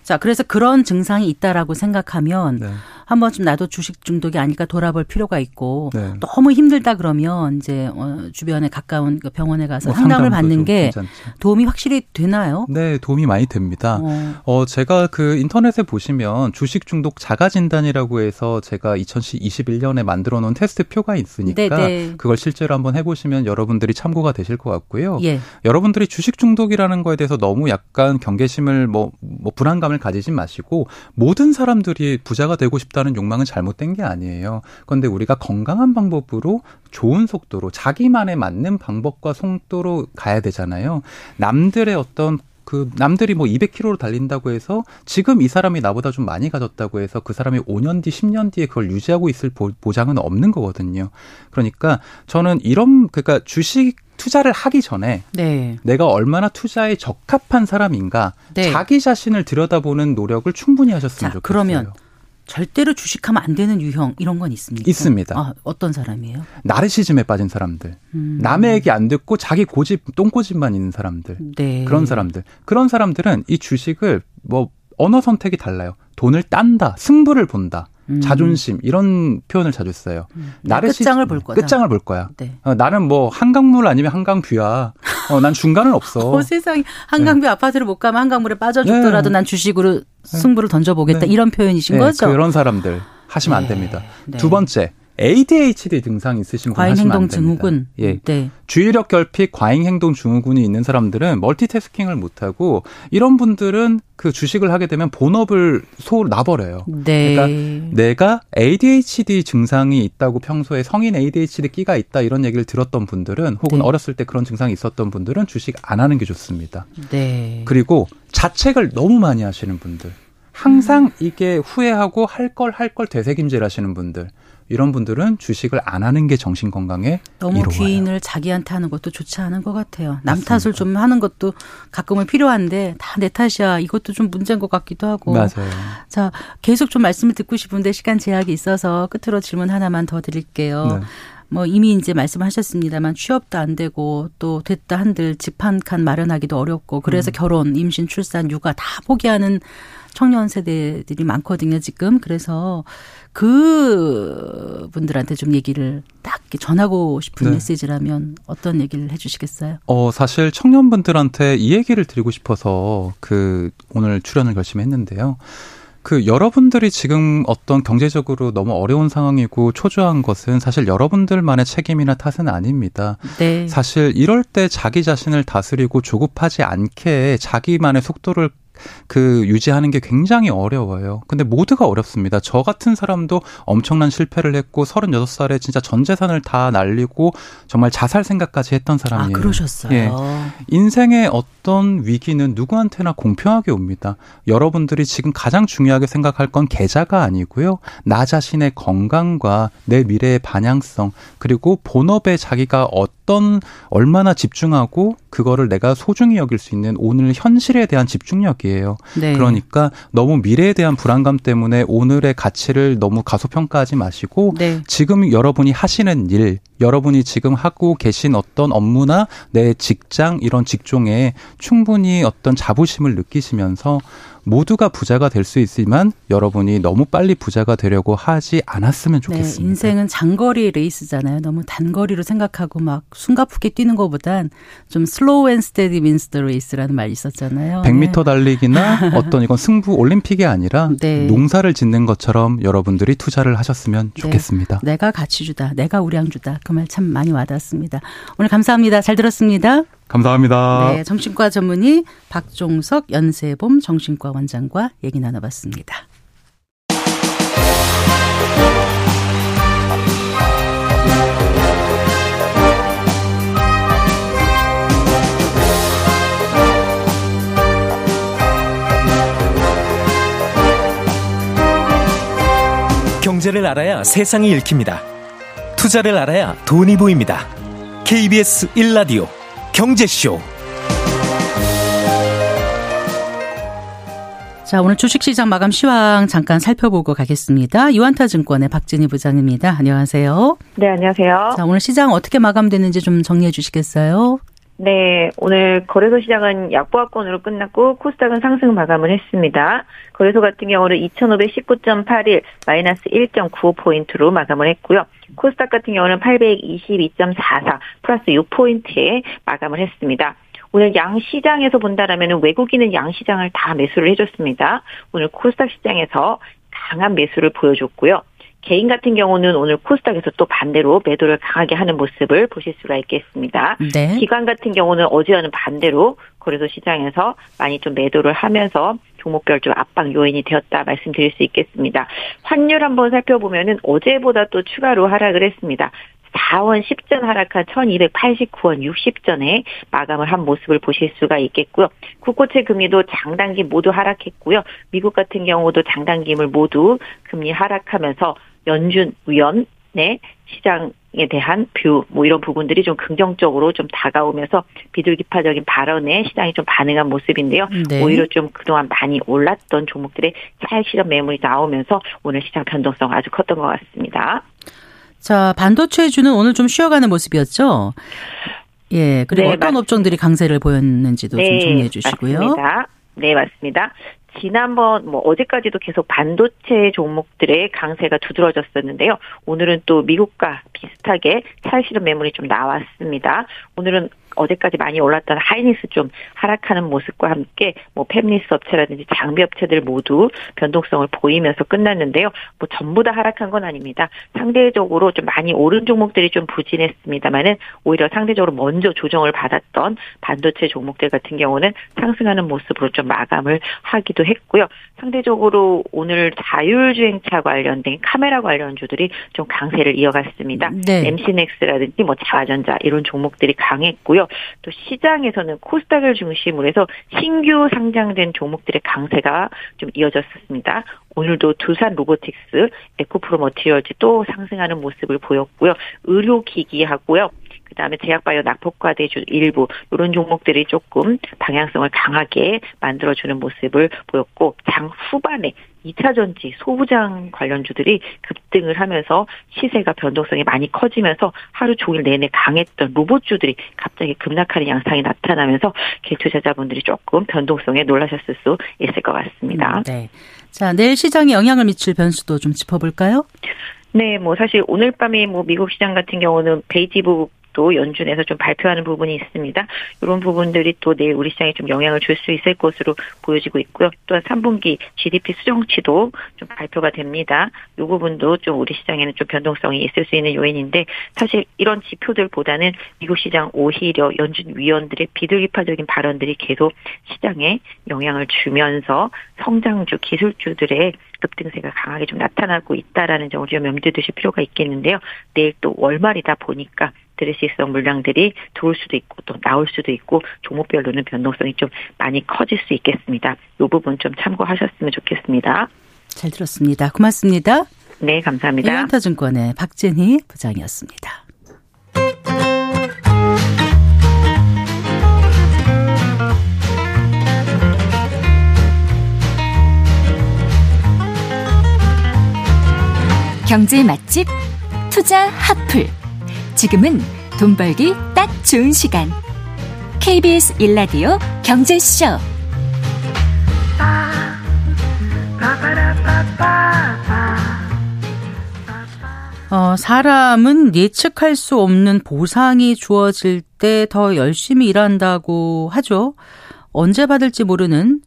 자, 그래서 그런 증상이 있다라고 생각하면 네. 한 번쯤 나도 주식 중독이 아닐까 돌아볼 필요가 있고 네. 너무 힘들다 그러면 이제 어, 주변에 가까운 그 병원에 가서 뭐 상담을 받는 게 괜찮죠. 도움이 확실히 되나요? 네, 도움이 많이 됩니다. 어. 어. 제가 그 인터넷에 보시면 주식 중독 자가 진단이라고 해서 제가 2021년에 만들어 놓은 테스트 표가 있으니까 네네. 네. 그걸 실제로 한번 해 보시면 여러분들이 참고가 되실 것 같고요. 예. 여러분들이 주식 중독이라는 거에 대해서 너무 약간 경계심을 뭐, 뭐 불안감을 가지지 마시고 모든 사람들이 부자가 되고 싶다. 싶다는 욕망은 잘못된 게 아니에요. 그런데 우리가 건강한 방법으로 좋은 속도로 자기만에 맞는 방법과 속도로 가야 되잖아요. 남들의 어떤 그 남들이 뭐 200km로 달린다고 해서 지금 이 사람이 나보다 좀 많이 가졌다고 해서 그 사람이 5년 뒤, 10년 뒤에 그걸 유지하고 있을 보장은 없는 거거든요. 그러니까 저는 이런 그러니까 주식 투자를 하기 전에 네. 내가 얼마나 투자에 적합한 사람인가 네. 자기 자신을 들여다보는 노력을 충분히 하셨으면 자, 좋겠어요. 그러면 절대로 주식하면 안 되는 유형 이런 건 있습니까? 있습니다. 아, 어떤 사람이에요? 나르시즘에 빠진 사람들. 음. 남의 얘기 안 듣고 자기 고집, 똥고집만 있는 사람들. 네. 그런 사람들. 그런 사람들은 이 주식을 뭐 언어 선택이 달라요. 돈을 딴다, 승부를 본다. 음. 자존심 이런 표현을 자주 써요. 음. 나를 끝장을 볼 거다. 끝장을 볼 거야. 네. 어, 나는 뭐 한강물 아니면 한강뷰야. 어, 난 중간은 없어. 어, 세상에 한강뷰 네. 아파트를 못 가면 한강물에 빠져 죽더라도 네. 난 주식으로 네. 승부를 던져보겠다 네. 이런 표현이신 네, 거죠? 그런 사람들 하시면 안 됩니다. 두 번째 ADHD 증상 있으신 분 하시면 안 됩니다. 증후군. 예. 네. 주의력 결핍, 과잉 행동 증후군이 있는 사람들은 멀티태스킹을 못 하고 이런 분들은 그 주식을 하게 되면 본업을 소 놔버려요. 네. 그러니까 내가 ADHD 증상이 있다고 평소에 성인 ADHD 끼가 있다 이런 얘기를 들었던 분들은 혹은 네. 어렸을 때 그런 증상이 있었던 분들은 주식 안 하는 게 좋습니다. 네. 그리고 자책을 너무 많이 하시는 분들. 항상 이게 후회하고 할 걸 할 걸 되새김질 하시는 분들. 이런 분들은 주식을 안 하는 게 정신 건강에 너무 이로워요. 귀인을 자기한테 하는 것도 좋지 않은 것 같아요. 남 맞습니다. 탓을 좀 하는 것도 가끔은 필요한데 다 내 탓이야. 이것도 좀 문제인 것 같기도 하고. 맞아요. 자, 계속 좀 말씀을 듣고 싶은데 시간 제약이 있어서 끝으로 질문 하나만 더 드릴게요. 네. 뭐 이미 이제 말씀하셨습니다만 취업도 안 되고 또 됐다 한들 집 한 칸 마련하기도 어렵고 그래서 음. 결혼, 임신, 출산, 육아 다 포기하는 청년 세대들이 많거든요, 지금. 그래서 그 분들한테 좀 얘기를 딱 전하고 싶은 네. 메시지라면 어떤 얘기를 해 주시겠어요? 어, 사실 청년분들한테 이 얘기를 드리고 싶어서 그 오늘 출연을 결심했는데요. 그 여러분들이 지금 어떤 경제적으로 너무 어려운 상황이고 초조한 것은 사실 여러분들만의 책임이나 탓은 아닙니다. 네. 사실 이럴 때 자기 자신을 다스리고 조급하지 않게 자기만의 속도를 그 유지하는 게 굉장히 어려워요. 근데 모두가 어렵습니다. 저 같은 사람도 엄청난 실패를 했고 36살에 진짜 전 재산을 다 날리고 정말 자살 생각까지 했던 사람이에요. 아, 그러셨어요. 예. 인생의 어떤 위기는 누구한테나 공평하게 옵니다. 여러분들이 지금 가장 중요하게 생각할 건 계좌가 아니고요. 나 자신의 건강과 내 미래의 반향성 그리고 본업에 자기가 어떤 얼마나 집중하고 그거를 내가 소중히 여길 수 있는 오늘 현실에 대한 집중력이에요. 네. 그러니까 너무 미래에 대한 불안감 때문에 오늘의 가치를 너무 가소평가하지 마시고 네. 지금 여러분이 하시는 일, 여러분이 지금 하고 계신 어떤 업무나 내 직장 이런 직종에 충분히 어떤 자부심을 느끼시면서 모두가 부자가 될 수 있지만 여러분이 너무 빨리 부자가 되려고 하지 않았으면 네, 좋겠습니다. 네, 인생은 장거리 레이스잖아요. 너무 단거리로 생각하고 막 숨가쁘게 뛰는 것보단 좀 slow and steady wins the race라는 말이 있었잖아요. 100m 달리기나 어떤 이건 승부 올림픽이 아니라 네. 농사를 짓는 것처럼 여러분들이 투자를 하셨으면 네. 좋겠습니다. 네, 내가 가치주다. 내가 우량주다. 그 말 참 많이 와닿습니다. 오늘 감사합니다. 잘 들었습니다. 감사합니다. 네, 정신과 전문의 박종석 연세봄 정신과 원장과 얘기 나눠봤습니다. 경제를 알아야 세상이 읽힙니다. 투자를 알아야 돈이 보입니다. KBS 1라디오 경제쇼. 자, 오늘 주식시장 마감 시황 잠깐 살펴보고 가겠습니다. 유한타 증권의 박진희 부장입니다. 안녕하세요. 네, 안녕하세요. 자, 오늘 시장 어떻게 마감됐는지 좀 정리해 주시겠어요? 네, 오늘 거래소 시장은 약보합권으로 끝났고 코스닥은 상승 마감을 했습니다. 거래소 같은 경우는 2,519.81 마이너스 1.95포인트로 마감을 했고요. 코스닥 같은 경우는 822.44 플러스 6포인트에 마감을 했습니다. 오늘 양 시장에서 본다라면 외국인은 양 시장을 다 매수를 해줬습니다. 오늘 코스닥 시장에서 강한 매수를 보여줬고요. 개인 같은 경우는 오늘 코스닥에서 또 반대로 매도를 강하게 하는 모습을 보실 수가 있겠습니다. 네. 기관 같은 경우는 어제와는 반대로 거래소 시장에서 많이 좀 매도를 하면서 종목별 좀 압박 요인이 되었다 말씀드릴 수 있겠습니다. 환율 한번 살펴보면은 어제보다 또 추가로 하락을 했습니다. 4원 10전 하락한 1289원 60전에 마감을 한 모습을 보실 수가 있겠고요. 국고채 금리도 장단기 모두 하락했고요. 미국 같은 경우도 장단기임을 모두 금리 하락하면서 연준 위원 의 시장에 대한 view, 뭐 이런 부분들이 좀 긍정적으로 좀 다가오면서 비둘기파적인 발언에 시장이 좀 반응한 모습인데요. 네. 오히려 좀 그동안 많이 올랐던 종목들의 찰실현 매물이 나오면서 오늘 시장 변동성 아주 컸던 것 같습니다. 자, 반도체주는 오늘 좀 쉬어가는 모습이었죠? 예, 그리고 네, 어떤 맞... 업종들이 강세를 보였는지도 네, 좀 정리해 주시고요. 맞습니다. 네, 맞습니다. 지난번 뭐 어제까지도 계속 반도체 종목들의 강세가 두드러졌었는데요. 오늘은 또 미국과 비슷하게 찰실현 매물이 좀 나왔습니다. 오늘은 어제까지 많이 올랐던 하이닉스 좀 하락하는 모습과 함께 뭐 팹리스 업체라든지 장비 업체들 모두 변동성을 보이면서 끝났는데요. 뭐 전부 다 하락한 건 아닙니다. 상대적으로 좀 많이 오른 종목들이 좀 부진했습니다만은 오히려 상대적으로 먼저 조정을 받았던 반도체 종목들 같은 경우는 상승하는 모습으로 좀 마감을 하기도 했고요. 상대적으로 오늘 자율주행차 관련된 카메라 관련주들이 좀 강세를 이어갔습니다. 네. MC넥스라든지 뭐 자전자 이런 종목들이 강했고요. 또 시장에서는 코스닥을 중심으로 해서 신규 상장된 종목들의 강세가 좀 이어졌습니다. 오늘도 두산 로보틱스, 에코프로 머티리얼즈 또 상승하는 모습을 보였고요. 의료기기하고요. 그다음에 제약바이오 낙폭과대주 일부 이런 종목들이 조금 방향성을 강하게 만들어주는 모습을 보였고 장 후반에 2차 전지 소부장 관련주들이 급등을 하면서 시세가 변동성이 많이 커지면서 하루 종일 내내 강했던 로봇주들이 갑자기 급락하는 양상이 나타나면서 개투자자분들이 조금 변동성에 놀라셨을 수 있을 것 같습니다. 음, 네. 자, 내일 시장에 영향을 미칠 변수도 좀 짚어볼까요? 네, 뭐 사실 오늘 밤에 뭐 미국 시장 같은 경우는 베이지북 또 연준에서 좀 발표하는 부분이 있습니다. 이런 부분들이 또 내일 우리 시장에 좀 영향을 줄 수 있을 것으로 보여지고 있고요. 또한 3분기 GDP 수정치도 좀 발표가 됩니다. 이 부분도 좀 우리 시장에는 좀 변동성이 있을 수 있는 요인인데 사실 이런 지표들보다는 미국 시장 오히려 연준 위원들의 비둘기파적인 발언들이 계속 시장에 영향을 주면서 성장주 기술주들의 급등세가 강하게 좀 나타나고 있다라는 점을 좀 염두에 두실 필요가 있겠는데요. 내일 또 월말이다 보니까 드레시성 물량들이 들어올 수도 있고 또 나올 수도 있고 종목별로는 변동성이 좀 많이 커질 수 있겠습니다. 이 부분 좀 참고하셨으면 좋겠습니다. 잘 들었습니다. 고맙습니다. 네, 감사합니다. 이원타증권의 박진희 부장이었습니다. 경제 맛집 투자 핫플. 지금은 돈 벌기 딱 좋은 시간. KBS 일라디오 경제쇼. 어, 사람은 예측할 수 없는 보상이 주어질 때 더 열심히 일한다고 하죠. 언제 받을지 모르는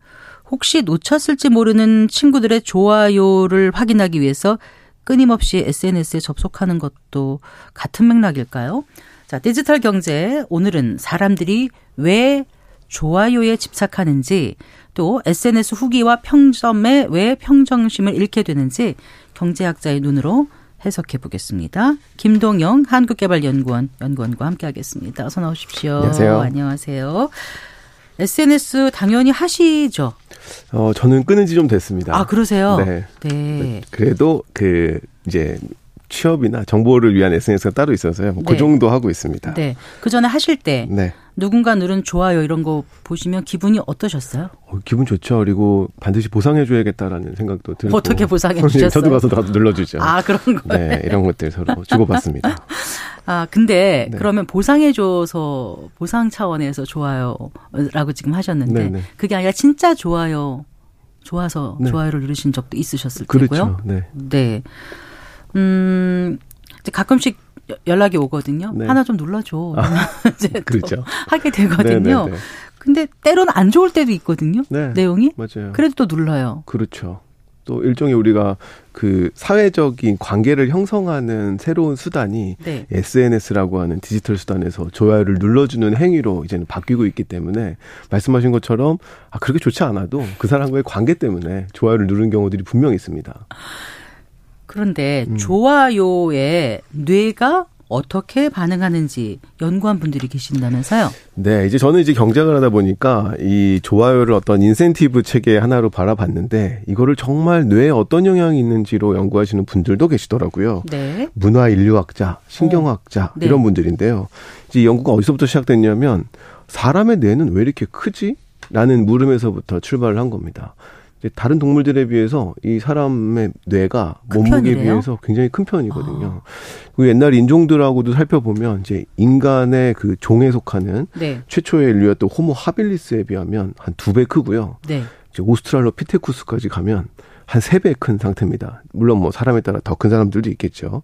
혹시 놓쳤을지 모르는 친구들의 좋아요를 확인하기 위해서 끊임없이 SNS에 접속하는 것도 같은 맥락일까요? 자, 디지털 경제. 오늘은 사람들이 왜 좋아요에 집착하는지 또 SNS 후기와 평점에 왜 평정심을 잃게 되는지 경제학자의 눈으로 해석해 보겠습니다. 김동영 한국개발연구원 연구원과 함께하겠습니다. 어서 나오십시오. 안녕하세요. 안녕하세요. SNS 당연히 하시죠. 어, 저는 끊은 지 좀 됐습니다. 아, 그러세요? 네. 네. 그래도 그 이제 취업이나 정보를 위한 SNS가 따로 있어서요. 뭐그 네. 정도 하고 있습니다. 네. 그 전에 하실 때 네. 누군가 누른 좋아요 이런 거 보시면 기분이 어떠셨어요? 어, 기분 좋죠. 그리고 반드시 보상해 줘야겠다라는 생각도 들고 어떻게 보상해 주셨어요? 저도 가서 나도 눌러주죠. 아 그런 거. 네, 이런 것들 서로 주고받습니다. 아 근데 네. 그러면 보상해 줘서 보상 차원에서 좋아요라고 지금 하셨는데 네네. 네. 그게 아니라 진짜 좋아요 좋아서 네. 좋아요를 누르신 적도 있으셨을 그렇죠. 테고요. 네. 네. 음 가끔씩 연락이 오거든요. 네. 하나 좀 눌러줘. 아, 이제 그렇죠. 하게 되거든요. 네네네. 네, 네. 근데 때로는 안 좋을 때도 있거든요. 네. 내용이. 맞아요. 그래도 또 눌러요. 그렇죠. 또 일종의 우리가 그 사회적인 관계를 형성하는 새로운 수단이 네. SNS라고 하는 디지털 수단에서 좋아요를 눌러주는 행위로 이제는 바뀌고 있기 때문에 말씀하신 것처럼 아 그렇게 좋지 않아도 그 사람과의 관계 때문에 좋아요를 누르는 경우들이 분명히 있습니다. 그런데 음. 좋아요에 뇌가 어떻게 반응하는지 연구한 분들이 계신다면서요? 네, 이제 저는 이제 경쟁을 하다 보니까 이 좋아요를 어떤 인센티브 체계 하나로 바라봤는데 이거를 정말 뇌에 어떤 영향이 있는지로 연구하시는 분들도 계시더라고요. 네. 문화 인류학자, 신경학자 어. 네. 이런 분들인데요. 이제 연구가 어디서부터 시작됐냐면 사람의 뇌는 왜 이렇게 크지? 라는 물음에서부터 출발을 한 겁니다. 다른 동물들에 비해서 이 사람의 뇌가 몸무게에 비해서 굉장히 큰 편이거든요. 아. 그 옛날 인종들하고도 살펴보면 이제 인간의 그 종에 속하는 네. 최초의 인류였던 호모 하빌리스에 비하면 한 두 배 크고요. 네. 이제 오스트랄로피테쿠스까지 가면 한 세 배 큰 상태입니다. 물론 뭐 사람에 따라 더 큰 사람들도 있겠죠.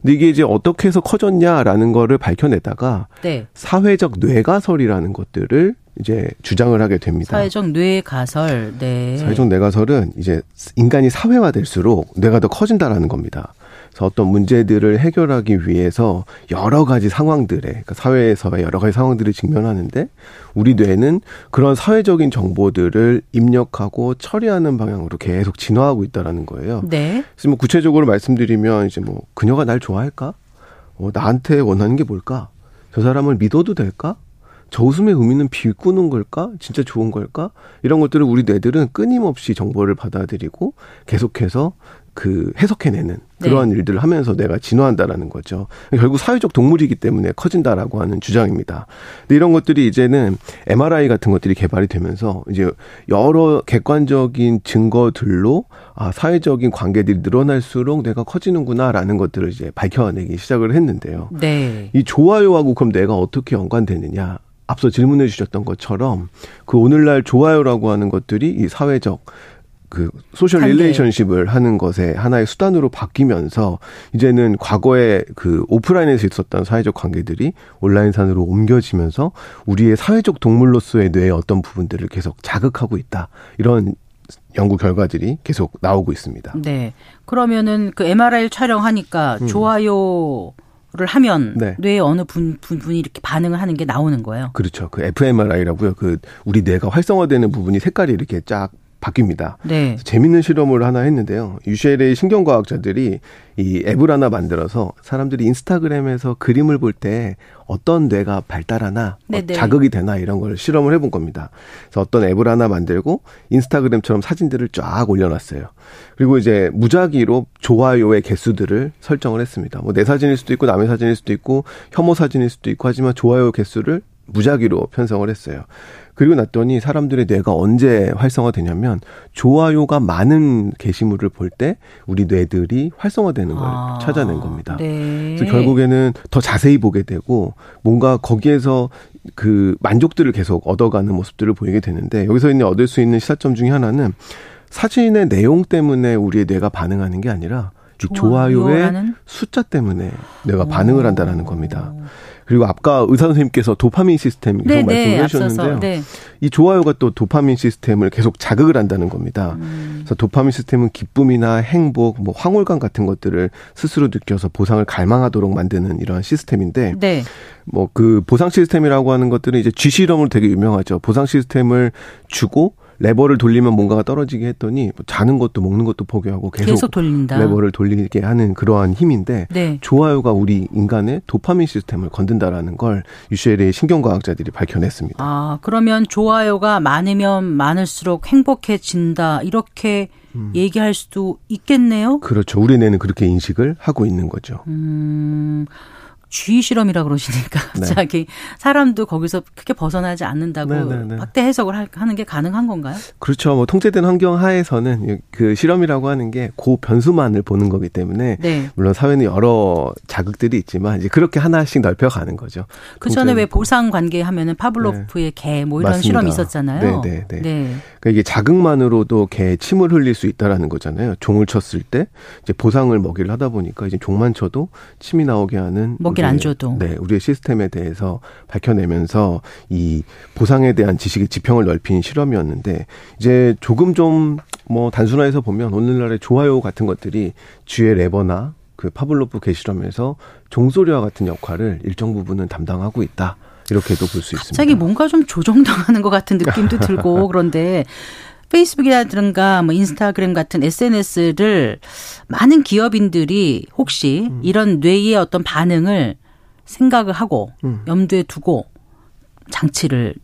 근데 이게 이제 어떻게 해서 커졌냐라는 거를 밝혀내다가 네. 사회적 뇌가설이라는 것들을 이제 주장을 하게 됩니다. 사회적 뇌가설. 네. 사회적 뇌가설은 이제 인간이 사회화될수록 뇌가 더 커진다라는 겁니다. 그래서 어떤 문제들을 해결하기 위해서 여러 가지 상황들에 그러니까 사회에서의 여러 가지 상황들을 직면하는데 우리 뇌는 그런 사회적인 정보들을 입력하고 처리하는 방향으로 계속 진화하고 있다라는 거예요. 네. 그래서 뭐 구체적으로 말씀드리면 이제 뭐 그녀가 날 좋아할까? 어, 나한테 원하는 게 뭘까? 저 사람을 믿어도 될까? 저 웃음의 의미는 비꾸는 걸까? 진짜 좋은 걸까? 이런 것들을 우리 뇌들은 끊임없이 정보를 받아들이고 계속해서 그 해석해내는 그러한 네. 일들을 하면서 내가 진화한다라는 거죠. 결국 사회적 동물이기 때문에 커진다라고 하는 주장입니다. 근데 이런 것들이 이제는 MRI 같은 것들이 개발이 되면서 이제 여러 객관적인 증거들로 아, 사회적인 관계들이 늘어날수록 내가 커지는구나라는 것들을 이제 밝혀내기 시작을 했는데요. 네. 이 좋아요하고 그럼 내가 어떻게 연관되느냐? 앞서 질문해 주셨던 것처럼 그 오늘날 좋아요라고 하는 것들이 이 사회적 그 social relationship을 하는 것에 하나의 수단으로 바뀌면서 이제는 과거에 그 오프라인에서 있었던 사회적 관계들이 온라인상으로 옮겨지면서 우리의 사회적 동물로서의 뇌의 어떤 부분들을 계속 자극하고 있다. 이런 연구 결과들이 계속 나오고 있습니다. 네. 그러면은 그 MRI 촬영하니까 음. 좋아요 를 하면 네. 뇌의 어느 분, 분, 분이 이렇게 반응을 하는 게 나오는 거예요. 그렇죠. 그 fMRI라고요. 그 우리 뇌가 활성화되는 부분이 색깔이 이렇게 쫙 바뀝니다. 네. 재밌는 실험을 하나 했는데요. UCLA 신경과학자들이 이 앱을 하나 만들어서 사람들이 인스타그램에서 그림을 볼 때 어떤 뇌가 발달하나 뭐 자극이 되나 이런 걸 실험을 해본 겁니다. 그래서 어떤 앱을 하나 만들고 인스타그램처럼 사진들을 쫙 올려놨어요. 그리고 이제 무작위로 좋아요의 개수들을 설정을 했습니다. 뭐 내 사진일 수도 있고 남의 사진일 수도 있고 혐오 사진일 수도 있고 하지만 좋아요 개수를 무작위로 편성을 했어요. 그리고 났더니 사람들의 뇌가 언제 활성화되냐면 좋아요가 많은 게시물을 볼 때 우리 뇌들이 활성화되는 걸 아, 찾아낸 겁니다. 네. 그래서 결국에는 더 자세히 보게 되고 뭔가 거기에서 그 만족들을 계속 얻어가는 모습들을 보이게 되는데 여기서 있는 얻을 수 있는 시사점 중에 하나는 사진의 내용 때문에 우리의 뇌가 반응하는 게 아니라 좋아요의 숫자 때문에 뇌가 반응을 한다라는 겁니다. 그리고 아까 의사 선생님께서 도파민 시스템 계속 네, 네 말씀을 해주셨는데요. 네. 이 좋아요가 또 도파민 시스템을 계속 자극을 한다는 겁니다. 음. 그래서 도파민 시스템은 기쁨이나 행복, 뭐 황홀감 같은 것들을 스스로 느껴서 보상을 갈망하도록 만드는 이러한 시스템인데, 네. 뭐그 보상 시스템이라고 하는 것들은 이제 쥐 실험으로 되게 유명하죠. 보상 시스템을 주고 레버를 돌리면 뭔가가 떨어지게 했더니 뭐 자는 것도 먹는 것도 포기하고 계속, 계속 돌린다. 레버를 돌리게 하는 그러한 힘인데 네. 좋아요가 우리 인간의 도파민 시스템을 건든다라는 걸 UCLA 신경과학자들이 밝혀냈습니다. 아 그러면 좋아요가 많으면 많을수록 행복해진다 이렇게 음. 얘기할 수도 있겠네요. 그렇죠. 우리 뇌는 그렇게 인식을 하고 있는 거죠. 음. 쥐 실험이라 그러시니까 네. 갑자기 네. 사람도 거기서 크게 벗어나지 않는다고 네, 네, 네. 확대 해석을 하는 게 가능한 건가요? 그렇죠. 뭐 통제된 환경 하에서는 그 실험이라고 하는 게 고 변수만을 보는 거기 때문에 네. 물론 사회는 여러 자극들이 있지만 이제 그렇게 하나씩 넓혀가는 거죠. 그 전에 왜 보상 관계 하면은 파블로프의 개 뭐 이런 맞습니다. 실험이 있었잖아요. 네, 네, 네. 그러니까 이게 자극만으로도 개에 침을 흘릴 수 있다라는 거잖아요. 종을 쳤을 때 이제 보상을 먹이를 하다 보니까 이제 종만 쳐도 침이 나오게 하는 먹이를 안 줘도 네 우리의 시스템에 대해서 밝혀내면서 이 보상에 대한 지식의 지평을 넓힌 실험이었는데 이제 조금 좀 뭐 단순화해서 보면 오늘날의 좋아요 같은 것들이 쥐의 레버나 그 파블로프 개실험에서 종소리와 같은 역할을 일정 부분은 담당하고 있다. 이렇게도 볼 수 있습니다. 갑자기 뭔가 좀 조정당하는 것 같은 느낌도 들고 그런데 페이스북이라든가 뭐 인스타그램 같은 SNS를 많은 기업인들이 혹시 음. 이런 뇌의 어떤 반응을 생각을 하고 음. 염두에 두고 장치를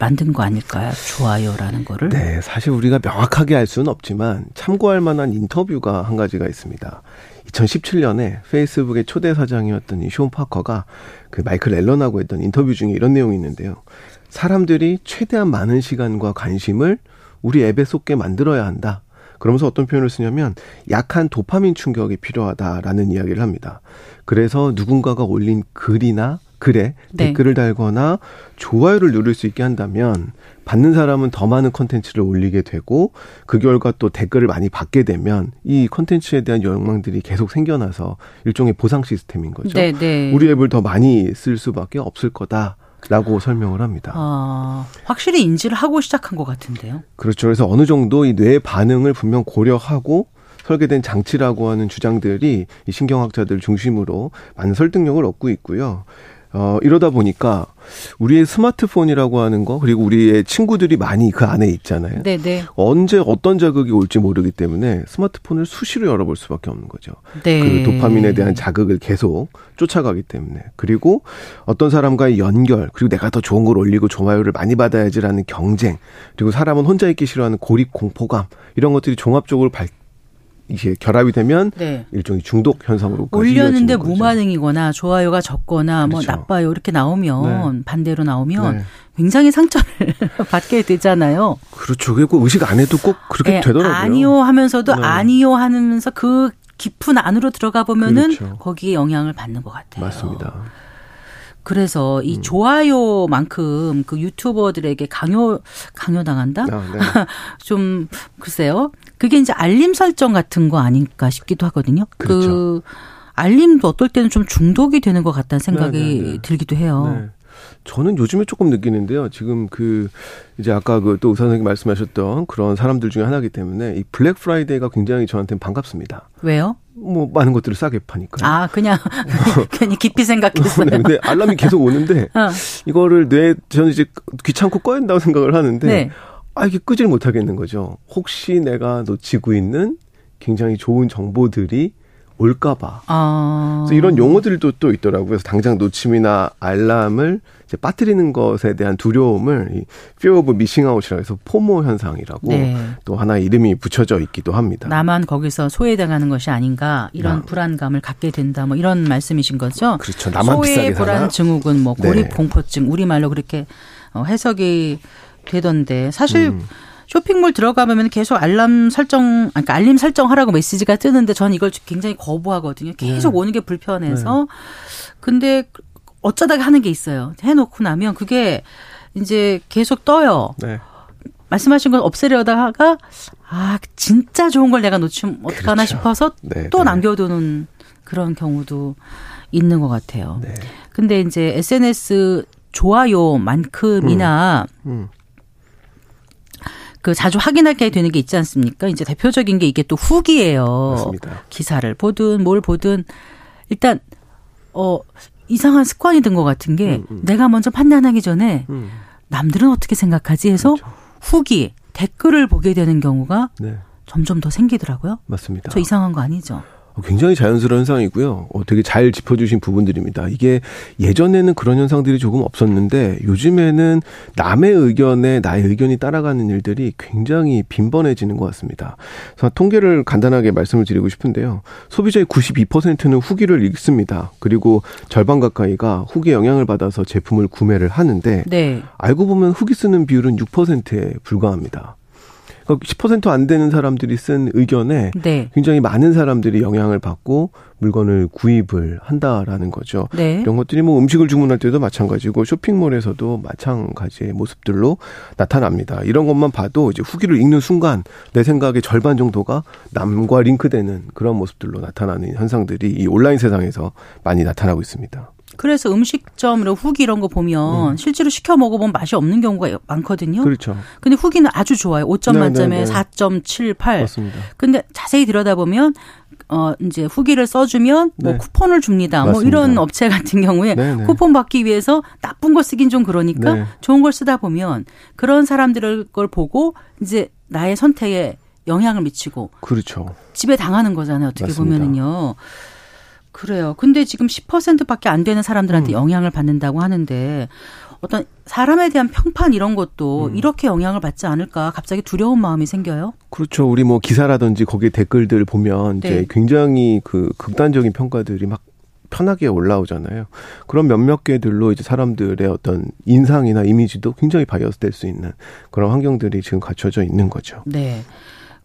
만든 거 아닐까요? 좋아요라는 거를. 네, 사실 우리가 명확하게 알 수는 없지만 참고할 만한 인터뷰가 한 가지가 있습니다. 2017년에 페이스북의 초대 사장이었던 이쇼 파커가 그 마이클 앨런하고 했던 인터뷰 중에 이런 내용이 있는데요. 사람들이 최대한 많은 시간과 관심을 우리 앱에 쏟게 만들어야 한다. 그러면서 어떤 표현을 쓰냐면 약한 도파민 충격이 필요하다라는 이야기를 합니다. 그래서 누군가가 올린 글이나 글에 네. 댓글을 달거나 좋아요를 누를 수 있게 한다면 받는 사람은 더 많은 컨텐츠를 올리게 되고 그 결과 또 댓글을 많이 받게 되면 이 컨텐츠에 대한 욕망들이 계속 생겨나서 일종의 보상 시스템인 거죠. 네, 네. 우리 앱을 더 많이 쓸 수밖에 없을 거다. 라고 설명을 합니다. 아, 확실히 인지를 하고 시작한 것 같은데요. 그렇죠. 그래서 어느 정도 이 뇌의 반응을 분명 고려하고 설계된 장치라고 하는 주장들이 이 신경학자들 중심으로 많은 설득력을 얻고 있고요. 어, 이러다 보니까 우리의 스마트폰이라고 하는 거 그리고 우리의 친구들이 많이 그 안에 있잖아요. 네네. 네. 언제 어떤 자극이 올지 모르기 때문에 스마트폰을 수시로 열어볼 수밖에 없는 거죠. 네. 그 도파민에 대한 자극을 계속 쫓아가기 때문에 그리고 어떤 사람과의 연결 그리고 내가 더 좋은 걸 올리고 좋아요를 많이 받아야지라는 경쟁 그리고 사람은 혼자 있기 싫어하는 고립 공포감 이런 것들이 종합적으로 발, 이게 결합이 되면 네. 일종의 중독 현상으로 올렸는데 무반응이거나 좋아요가 적거나 뭐 그렇죠. 뭐 나빠요 이렇게 나오면 네. 반대로 나오면 네. 굉장히 상처를 받게 되잖아요. 그렇죠. 그리고 의식 안 해도 꼭 그렇게 네, 되더라고요. 아니요 하면서도 네. 아니요 하면서 그 깊은 안으로 들어가 보면은 그렇죠. 거기에 영향을 받는 것 같아요. 맞습니다. 그래서 이 음. 좋아요만큼 그 유튜버들에게 강요 강요 당한다? 아, 네. 좀 글쎄요. 그게 이제 알림 설정 같은 거 아닌가 싶기도 하거든요. 그렇죠. 그 알림도 어떨 때는 좀 중독이 되는 것 같다는 생각이 네, 네, 네. 들기도 해요. 네. 저는 요즘에 조금 느끼는데요. 지금 그 이제 아까 그 또 의사 선생님 말씀하셨던 그런 사람들 중에 하나이기 때문에 이 블랙 프라이데이가 굉장히 저한테는 반갑습니다. 왜요? 뭐 많은 것들을 싸게 파니까. 아 그냥 괜히 깊이 생각했어요. 네, 근데 알람이 계속 오는데 어. 이거를 뇌 저는 이제 귀찮고 꺼야 된다고 생각을 하는데 네. 아 이게 끄질 못하겠는 거죠. 혹시 내가 놓치고 있는 굉장히 좋은 정보들이 올까봐. 아. 그래서 이런 용어들도 또 있더라고요. 그래서 당장 놓침이나 알람을 이제 빠뜨리는 것에 대한 두려움을 이 fear of missing out이라고 해서 포모 현상이라고 네. 또 하나 이름이 붙여져 있기도 합니다. 나만 거기서 소외당하는 것이 아닌가 이런 나. 불안감을 갖게 된다 뭐 이런 말씀이신 거죠. 그렇죠. 나만 소외 불안 증후군 뭐 고립 네. 공포증 우리말로 그렇게 어, 해석이 되던데 사실 음. 쇼핑몰 들어가면 계속 알람 설정, 그러니까 알림 설정하라고 메시지가 뜨는데 저는 이걸 굉장히 거부하거든요. 계속 네. 오는 게 불편해서. 네. 근데 어쩌다가 하는 게 있어요. 해놓고 나면 그게 이제 계속 떠요. 네. 말씀하신 건 없애려다가 아 진짜 좋은 걸 내가 놓치면 어떡하나 그렇죠. 싶어서 네, 또 네. 남겨두는 그런 경우도 있는 것 같아요. 네. 근데 이제 SNS 좋아요만큼이나 음, 음. 그 자주 확인하게 되는 게 있지 않습니까? 이제 대표적인 게 이게 또 후기예요. 맞습니다. 기사를 보든 뭘 보든 일단 어 이상한 습관이 된것 같은 게 음, 음. 내가 먼저 판단하기 전에 음. 남들은 어떻게 생각하지 해서 그렇죠. 후기 댓글을 보게 되는 경우가 네. 점점 더 생기더라고요. 맞습니다. 저 이상한 거 아니죠? 굉장히 자연스러운 현상이고요. 어, 되게 잘 짚어주신 부분들입니다. 이게 예전에는 그런 현상들이 조금 없었는데 요즘에는 남의 의견에 나의 의견이 따라가는 일들이 굉장히 빈번해지는 것 같습니다. 그래서 통계를 간단하게 말씀을 드리고 싶은데요. 소비자의 92%는 후기를 읽습니다. 그리고 절반 가까이가 후기에 영향을 받아서 제품을 구매를 하는데 네. 알고 보면 후기 쓰는 비율은 6%에 불과합니다. 10%안 되는 사람들이 쓴 의견에 네. 굉장히 많은 사람들이 영향을 받고 물건을 구입을 한다라는 거죠. 네. 이런 것들이 뭐 음식을 주문할 때도 마찬가지고 쇼핑몰에서도 마찬가지의 모습들로 나타납니다. 이런 것만 봐도 이제 후기를 읽는 순간 내 생각의 절반 정도가 남과 링크되는 그런 모습들로 나타나는 현상들이 이 온라인 세상에서 많이 나타나고 있습니다. 그래서 음식점으로 후기 이런 거 보면 음. 실제로 시켜 먹어보면 맛이 없는 경우가 많거든요. 그렇죠. 근데 후기는 아주 좋아요. 5점 네, 만점에 네, 네. 4.78. 맞습니다. 근데 자세히 들여다보면 어 이제 후기를 써주면 뭐 네. 쿠폰을 줍니다. 맞습니다. 뭐 이런 업체 같은 경우에 네네. 네. 쿠폰 받기 위해서 나쁜 걸 쓰긴 좀 그러니까 네. 좋은 걸 쓰다 보면 그런 사람들을 걸 보고 이제 나의 선택에 영향을 미치고 그렇죠. 집에 당하는 거잖아요. 어떻게 맞습니다. 보면은요. 그래요. 근데 지금 10%밖에 안 되는 사람들한테 음. 영향을 받는다고 하는데 어떤 사람에 대한 평판 이런 것도 음. 이렇게 영향을 받지 않을까 갑자기 두려운 마음이 생겨요. 그렇죠. 우리 뭐 기사라든지 거기 댓글들 보면 네. 이제 굉장히 그 극단적인 평가들이 막 편하게 올라오잖아요. 그런 몇몇 개들로 이제 사람들의 어떤 인상이나 이미지도 굉장히 bias 될 수 있는 그런 환경들이 지금 갖춰져 있는 거죠. 네.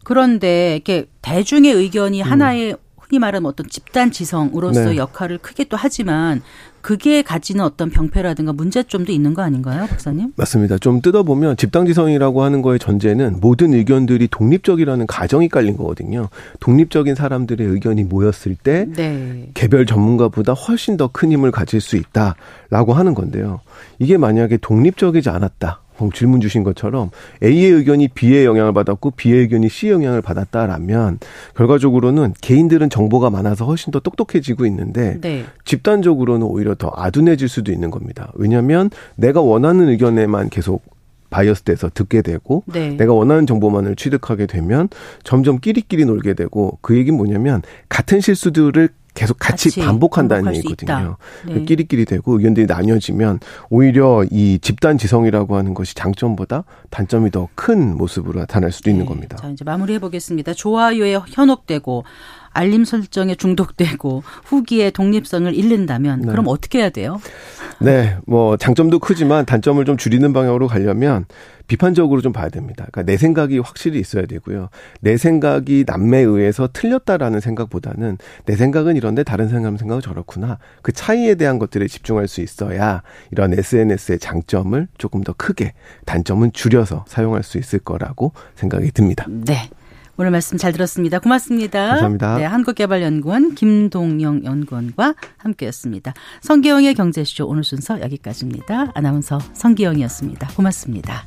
그런데 이렇게 대중의 의견이 음. 하나의 흔히 말하는 어떤 집단 지성으로서 네. 역할을 크게 또 하지만 그게 가지는 어떤 병폐라든가 문제점도 있는 거 아닌가요, 박사님? 맞습니다. 좀 뜯어보면 집단지성이라고 하는 거의 전제는 모든 의견들이 독립적이라는 가정이 깔린 거거든요. 독립적인 사람들의 의견이 모였을 때 네. 개별 전문가보다 훨씬 더 큰 힘을 가질 수 있다라고 하는 건데요. 이게 만약에 독립적이지 않았다. 질문 주신 것처럼 A의 의견이 B의 영향을 받았고 B의 의견이 C의 영향을 받았다라면 결과적으로는 개인들은 정보가 많아서 훨씬 더 똑똑해지고 있는데 네. 집단적으로는 오히려 더 아둔해질 수도 있는 겁니다. 왜냐하면 내가 원하는 의견에만 계속 bias 돼서 듣게 되고 네. 내가 원하는 정보만을 취득하게 되면 점점 끼리끼리 놀게 되고 그 얘기는 뭐냐면 같은 실수들을 계속 같이, 같이 반복한다는 얘기거든요. 네. 끼리끼리 되고 의견들이 나뉘어지면 오히려 이 집단 지성이라고 하는 것이 장점보다 단점이 더 큰 모습으로 나타날 수도 네. 있는 겁니다. 자, 이제 마무리해 보겠습니다. 좋아요에 현혹되고 알림 설정에 중독되고 후기의 독립성을 잃는다면 네. 그럼 어떻게 해야 돼요? 네, 뭐 장점도 크지만 단점을 좀 줄이는 방향으로 가려면 비판적으로 좀 봐야 됩니다. 그러니까 내 생각이 확실히 있어야 되고요. 내 생각이 남에 의해서 틀렸다라는 생각보다는 내 생각은 이런데 다른 사람 생각은 저렇구나. 그 차이에 대한 것들에 집중할 수 있어야 이런 SNS의 장점을 조금 더 크게 단점은 줄여서 사용할 수 있을 거라고 생각이 듭니다. 네. 오늘 말씀 잘 들었습니다. 고맙습니다. 감사합니다. 네, 한국개발연구원 김동영 연구원과 함께했습니다. 성기영의 경제쇼 오늘 순서 여기까지입니다. 아나운서 성기영이었습니다. 고맙습니다.